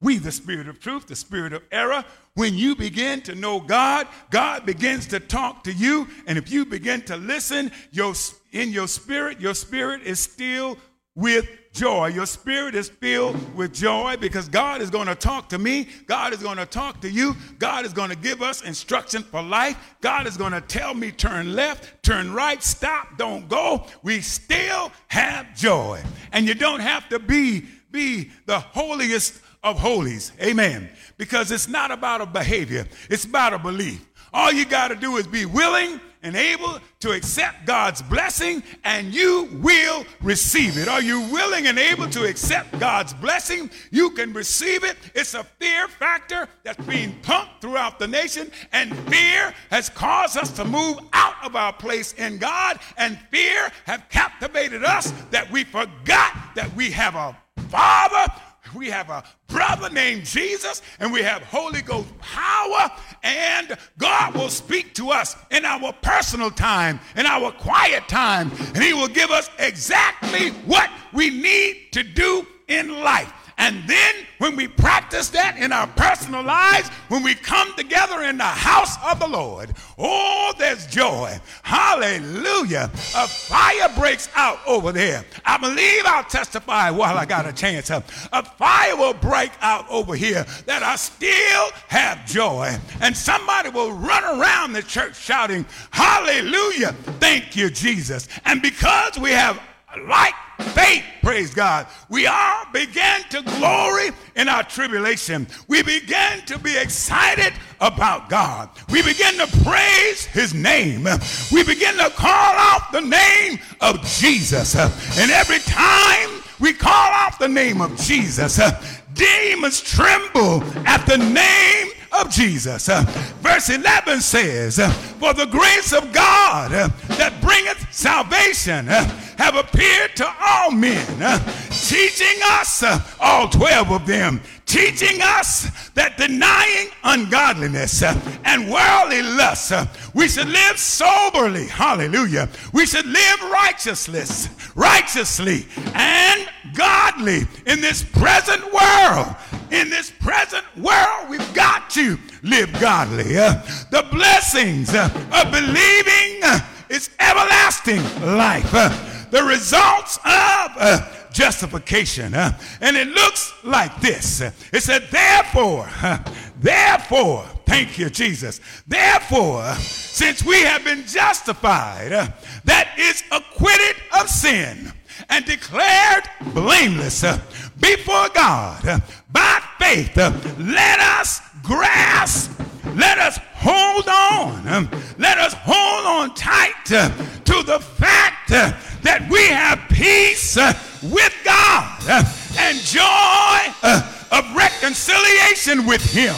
we the spirit of truth, the spirit of error. When you begin to know God, God begins to talk to you. And if you begin to listen, your, in your spirit, your spirit is still with joy. Your spirit is filled with joy because God is going to talk to me. God is going to talk to you. God is going to give us instruction for life. God is going to tell me turn left, turn right, stop, don't go. We still have joy. And you don't have to be be the holiest of holies. Amen. Because it's not about a behavior. It's about a belief. All you got to do is be willing and able to accept God's blessing, and you will receive it. Are you willing and able to accept God's blessing? You can receive it. It's a fear factor that's being pumped throughout the nation, and fear has caused us to move out of our place in God, and fear have captivated us that we forgot that we have a Father we have a brother named Jesus, and we have Holy Ghost power, and God will speak to us in our personal time, in our quiet time, and He will give us exactly what we need to do in life. And then when we practice that in our personal lives, when we come together in the house of the Lord, oh, there's joy. Hallelujah. A fire breaks out over there. I believe I'll testify while I got a chance. A fire will break out over here that I still have joy. And somebody will run around the church shouting, Hallelujah. Thank you, Jesus. And because we have like faith, praise God, we all began to glory in our tribulation. We began to be excited about God. We began to praise his name. We begin to call out the name of Jesus. And every time we call out the name of Jesus, demons tremble at the name of Jesus. Uh, verse 11 says, uh, For the grace of God uh, that bringeth salvation have appeared to all men, teaching us, all 12 of them, teaching us that denying ungodliness and worldly lust, we should live soberly. Hallelujah. We should live righteousness, righteously and godly in this present world. In this present world, we've got to live godly. Uh, the blessings uh, of believing uh, is everlasting life. Uh, the results of uh, justification. And it looks like this. It said, therefore, therefore, thank you, Jesus. Therefore, since we have been justified, that is acquitted of sin and declared blameless before God by faith, let us grasp, let us hold on, um, let us hold on tight uh, to the fact uh, that we have peace uh, with God and joy of reconciliation with Him.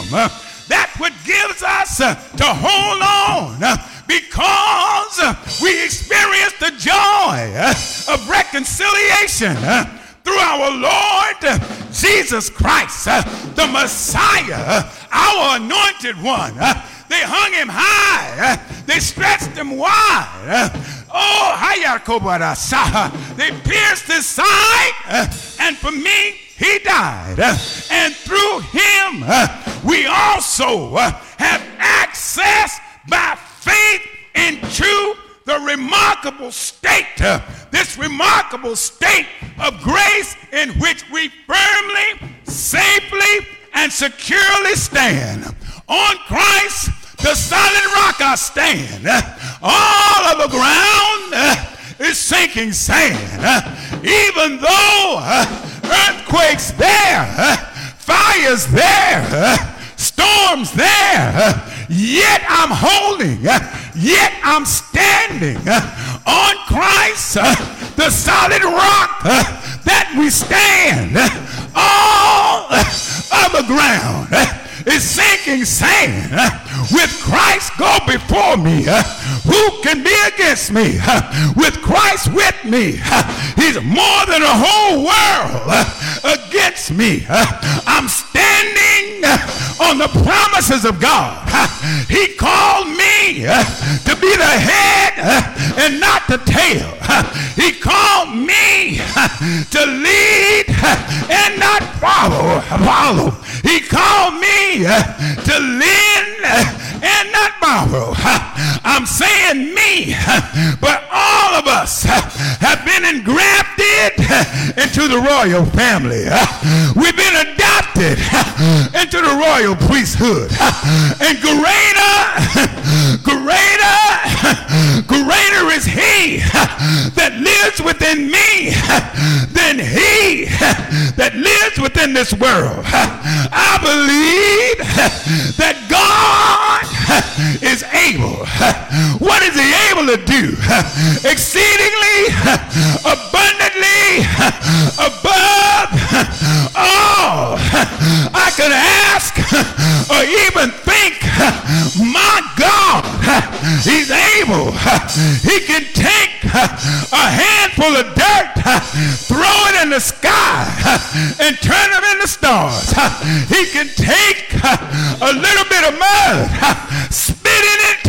That's what gives us to hold on because we experience the joy of reconciliation through our Lord Jesus Christ, the Messiah, our anointed one. They hung him high. They stretched him wide. Oh, Hayakobara Saha. they pierced his side, and for me, he died. And through him, we also have access by faith into the remarkable state, this remarkable state of grace in which we firmly, safely, and securely stand. On Christ, the solid rock I stand. Uh, all of the ground uh, is sinking sand. Uh, even though uh, earthquakes there, fires there, storms there, yet I'm holding, yet I'm standing on Christ, the solid rock that we stand. All of the ground is sinking sand. With Christ go before me, who can be against me? With Christ with me, he's more than a whole world against me. I'm standing on the promises of God. He called me to be the head and not the tail. He called me to lead and not follow. Follow. He called me to lend and not borrow. I'm saying me, but all of us have been engrafted into the royal family. We've been adopted into the royal priesthood. And greater, greater, greater is he that lives within me than he that lives within this world. I believe that God is able. What is he able to do? Exceedingly, abundantly, above all I could ask or even think. My God, he's able. He can take a handful of dirt, throw it in the sky, and turn them into stars. He can take a little bit of mud, spit in it,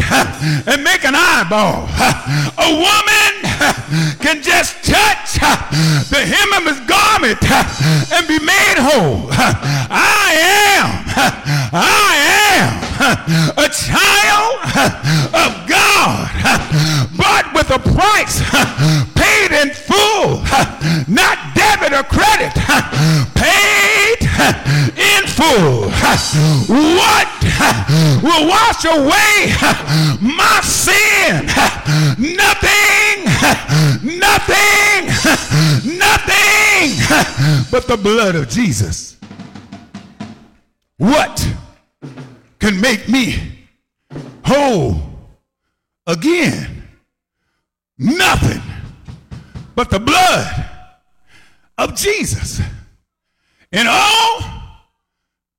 and make an eyeball. A woman can just touch the hem of his garment and be made whole. I am, I am a child of God, but with a price paid in full, not debit or credit, paid in full. What will wash away my sin? Nothing, nothing, nothing but the blood of Jesus. What can make me whole again? Nothing but the blood of Jesus. And all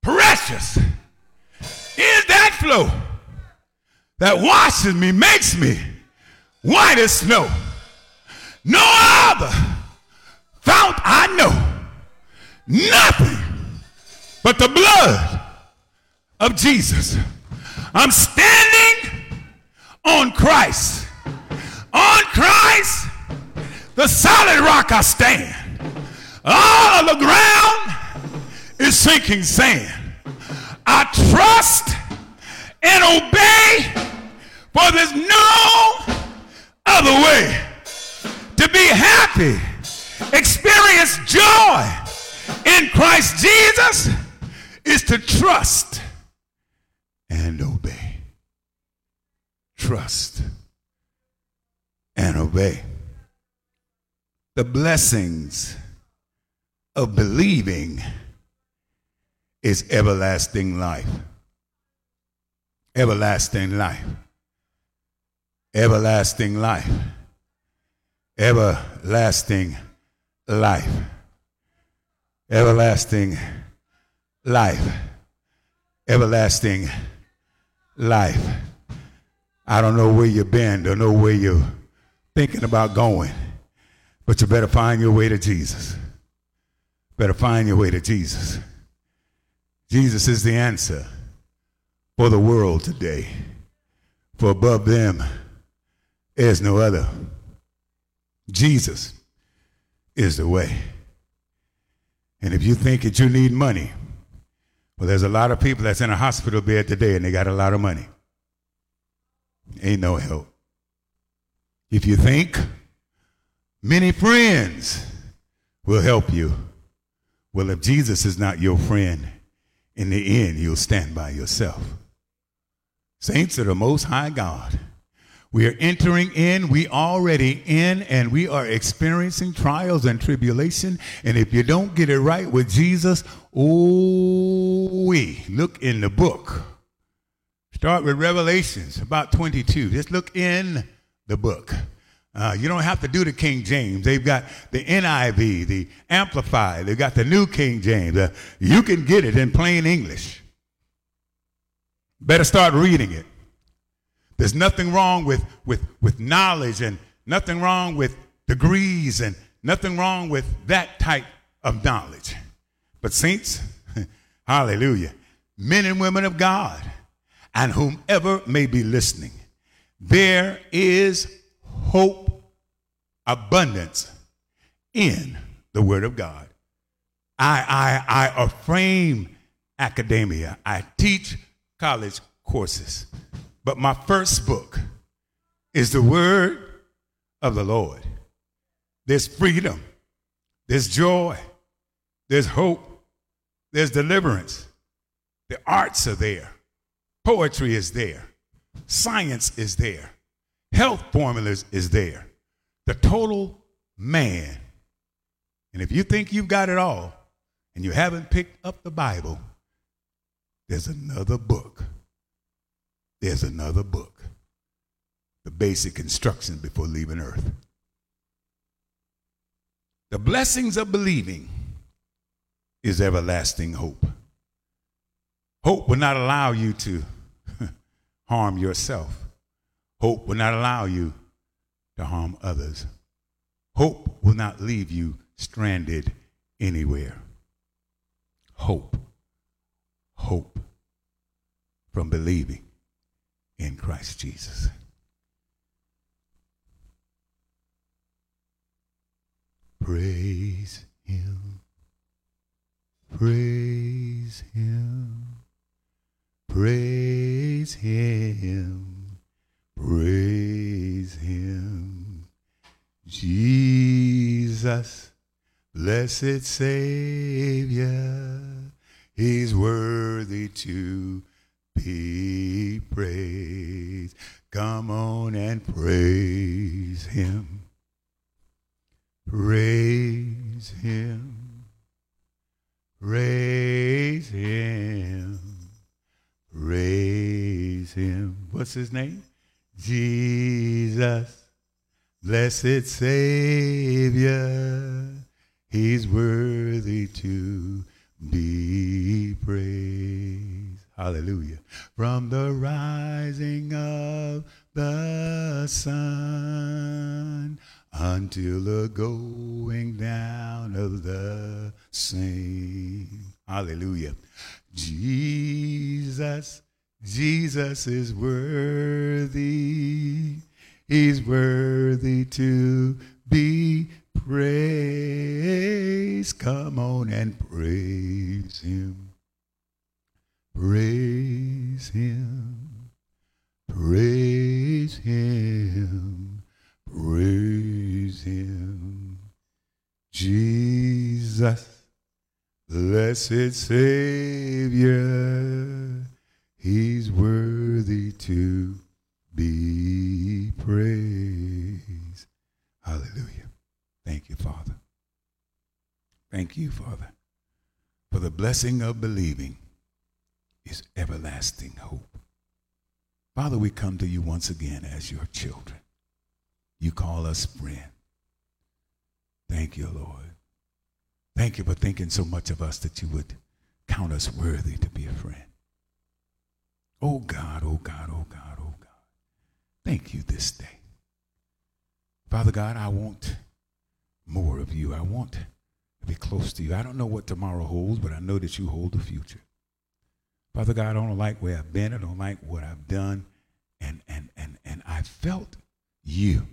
precious is that flow that washes me, makes me white as snow. No other fount I know, nothing but the blood of Jesus. I'm standing on Christ. On Christ, the solid rock I stand. All of the ground is sinking sand. I trust and obey, for there's no other way to be happy, experience joy in Christ Jesus is to trust and obey. Trust and obey. The blessings of believing is everlasting life. Everlasting life. Everlasting life. Everlasting life. Everlasting life. Everlasting life. I don't know where you've been, don't know where you're thinking about going, but you better find your way to Jesus. Better find your way to Jesus. Jesus is the answer for the world today. For above them is no other. Jesus is the way. And if you think that you need money, well, there's a lot of people that's in a hospital bed today and they got a lot of money. Ain't no help. If you think many friends will help you, well, if Jesus is not your friend, in the end, you'll stand by yourself. Saints of the Most High God, we are entering in, we already in, and we are experiencing trials and tribulation. And if you don't get it right with Jesus, oh, we look in the book. Start with Revelations, about 22. Just look in the book. Uh, you don't have to do the King James. They've got the NIV, the Amplified. They've got the New King James. Uh, you can get it in plain English. Better start reading it. There's nothing wrong with, with, with knowledge and nothing wrong with degrees and nothing wrong with that type of knowledge. But, saints, hallelujah, men and women of God, and whomever may be listening, there is hope, abundance in the Word of God. I, I, I frame academia. I teach college courses. But my first book is the Word of the Lord. There's freedom, there's joy, there's hope, there's deliverance. The arts are there, poetry is there, science is there health formulas is there. The total man. And if you think you've got it all and you haven't picked up the Bible, there's another book. There's another book. The basic instructions before leaving earth. The blessings of believing is everlasting hope. Hope will not allow you to harm yourself. Hope will not allow you to harm others. Hope will not leave you stranded anywhere. Hope. Hope from believing in Christ Jesus. Praise Him. Praise Him. Praise Him. Praise him. Jesus, blessed Savior, he's worthy to be praised. Come on and praise him. Praise him. Praise him. Praise him. What's his name? Jesus, blessed Savior, He's worthy to be praised. Hallelujah. From the rising of the sun until the going down of the same. Hallelujah. Jesus Jesus is worthy. He's worthy to be praised. Come on and praise him. Praise him. Praise him. Praise him. Jesus, blessed Savior. He's worthy to be praised. Hallelujah. Thank you, Father. Thank you, Father. For the blessing of believing is everlasting hope. Father, we come to you once again as your children. You call us friend. Thank you, Lord. Thank you for thinking so much of us that you would count us worthy to be a friend. Oh God, oh God, oh God, oh God. Thank you this day. Father God, I want more of you. I want to be close to you. I don't know what tomorrow holds, but I know that you hold the future. Father God, I don't like where I've been. I don't like what I've done. And, and, and, and I felt you.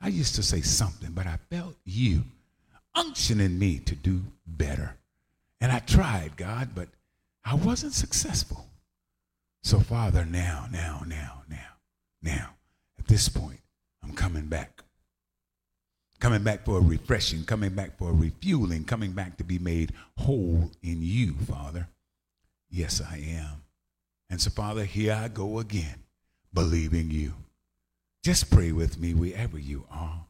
I used to say something, but I felt you unctioning me to do better. And I tried, God, but I wasn't successful. So, Father, now, now, now, now, now, this point, I'm coming back coming back for a refreshing, coming back for a refueling, coming back to be made whole in you, Father. Yes, I am. And so, Father, here I go again, believing you. Just pray with me wherever you are.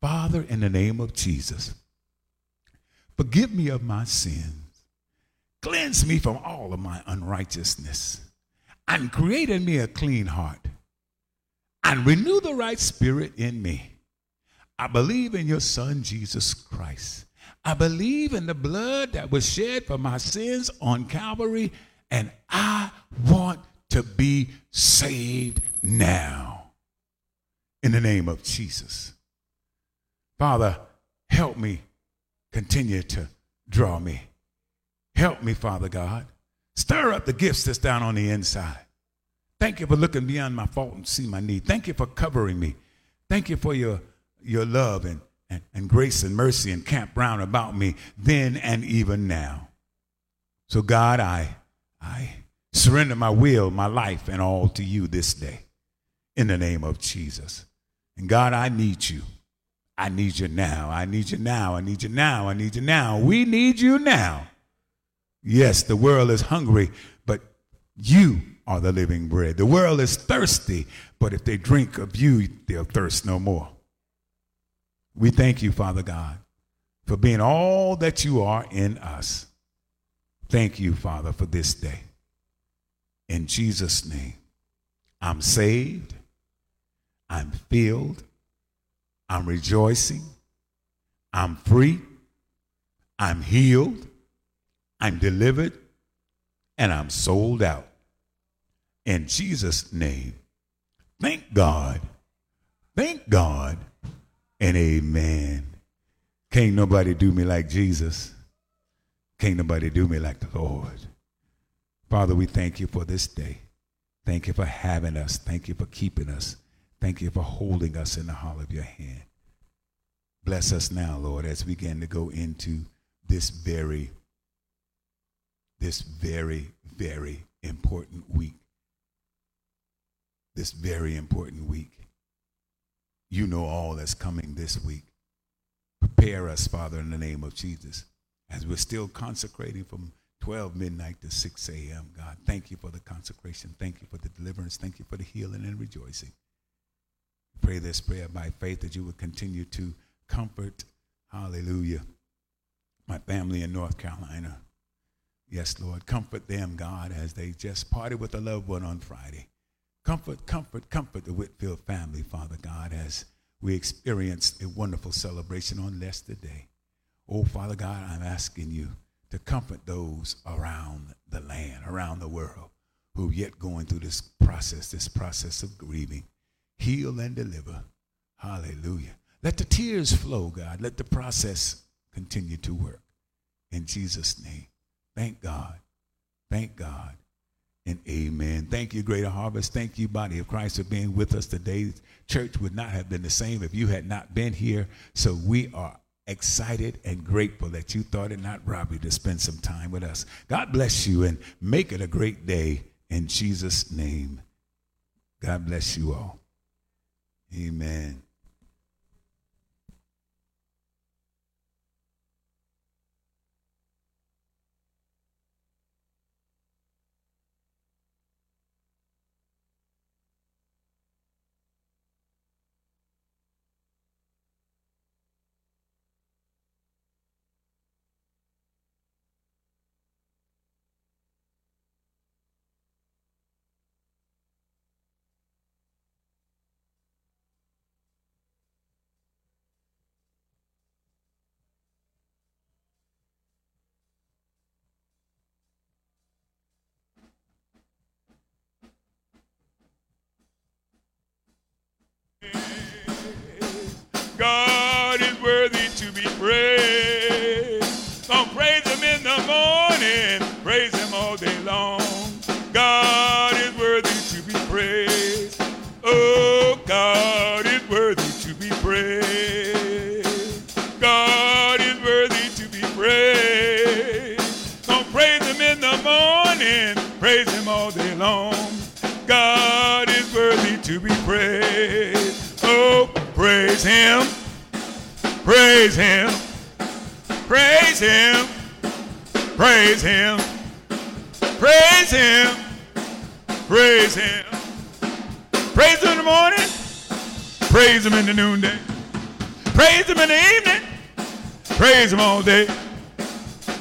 Father, in the name of Jesus, forgive me of my sins. Cleanse me from all of my unrighteousness and create in me a clean heart and renew the right spirit in me. I believe in your son, Jesus Christ. I believe in the blood that was shed for my sins on Calvary, and I want to be saved now. In the name of Jesus. Father, help me continue to draw me. Help me, Father God. Stir up the gifts that's down on the inside. Thank you for looking beyond my fault and see my need. Thank you for covering me. Thank you for your, your love and, and, and grace and mercy and camp round about me then and even now. So, God, I, I surrender my will, my life, and all to you this day in the name of Jesus. And God, I need you. I need you now. I need you now. I need you now. I need you now. We need you now. Yes, the world is hungry, but you are the living bread. The world is thirsty, but if they drink of you, they'll thirst no more. We thank you, Father God, for being all that you are in us. Thank you, Father, for this day. In Jesus' name, I'm saved, I'm filled, I'm rejoicing, I'm free, I'm healed, I'm delivered, and I'm sold out in Jesus' name. Thank God. Thank God. And amen. Can't nobody do me like Jesus. Can't nobody do me like the Lord. Father, we thank you for this day. Thank you for having us. Thank you for keeping us. Thank you for holding us in the hollow of your hand. Bless us now, Lord, as we begin to go into this very, this very, very important week this very important week. You know all that's coming this week. Prepare us, Father, in the name of Jesus, as we're still consecrating from 12 midnight to 6 a.m. God, thank you for the consecration. Thank you for the deliverance. Thank you for the healing and rejoicing. Pray this prayer by faith that you would continue to comfort, hallelujah, my family in North Carolina. Yes, Lord, comfort them, God, as they just parted with a loved one on Friday. Comfort, comfort, comfort the Whitfield family, Father God, as we experienced a wonderful celebration on yesterday. Oh, Father God, I'm asking you to comfort those around the land, around the world, who are yet going through this process, this process of grieving. Heal and deliver. Hallelujah. Let the tears flow, God. Let the process continue to work. In Jesus' name. Thank God. Thank God and amen. Thank you, Greater Harvest. Thank you, Body of Christ, for being with us today. Church would not have been the same if you had not been here. So we are excited and grateful that you thought it not robbery to spend some time with us. God bless you and make it a great day in Jesus' name. God bless you all. Amen. God is worthy to be praised. Him. Praise him. Praise him. Praise him. Praise him. Praise him in the morning. Praise him in the noonday. Praise him in the evening. Praise him all day.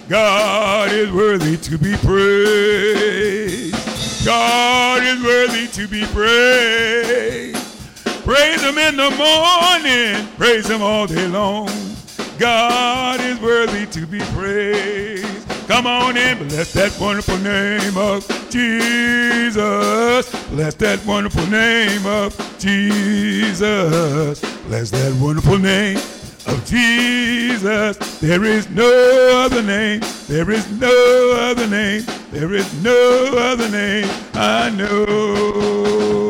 God is worthy to be praised. God is worthy to be praised. Praise him in the morning. Praise him all day long. God is worthy to be praised. Come on in, bless that wonderful name of Jesus. Bless that wonderful name of Jesus. Bless that wonderful name of Jesus. There is no other name. There is no other name. There is no other name I know.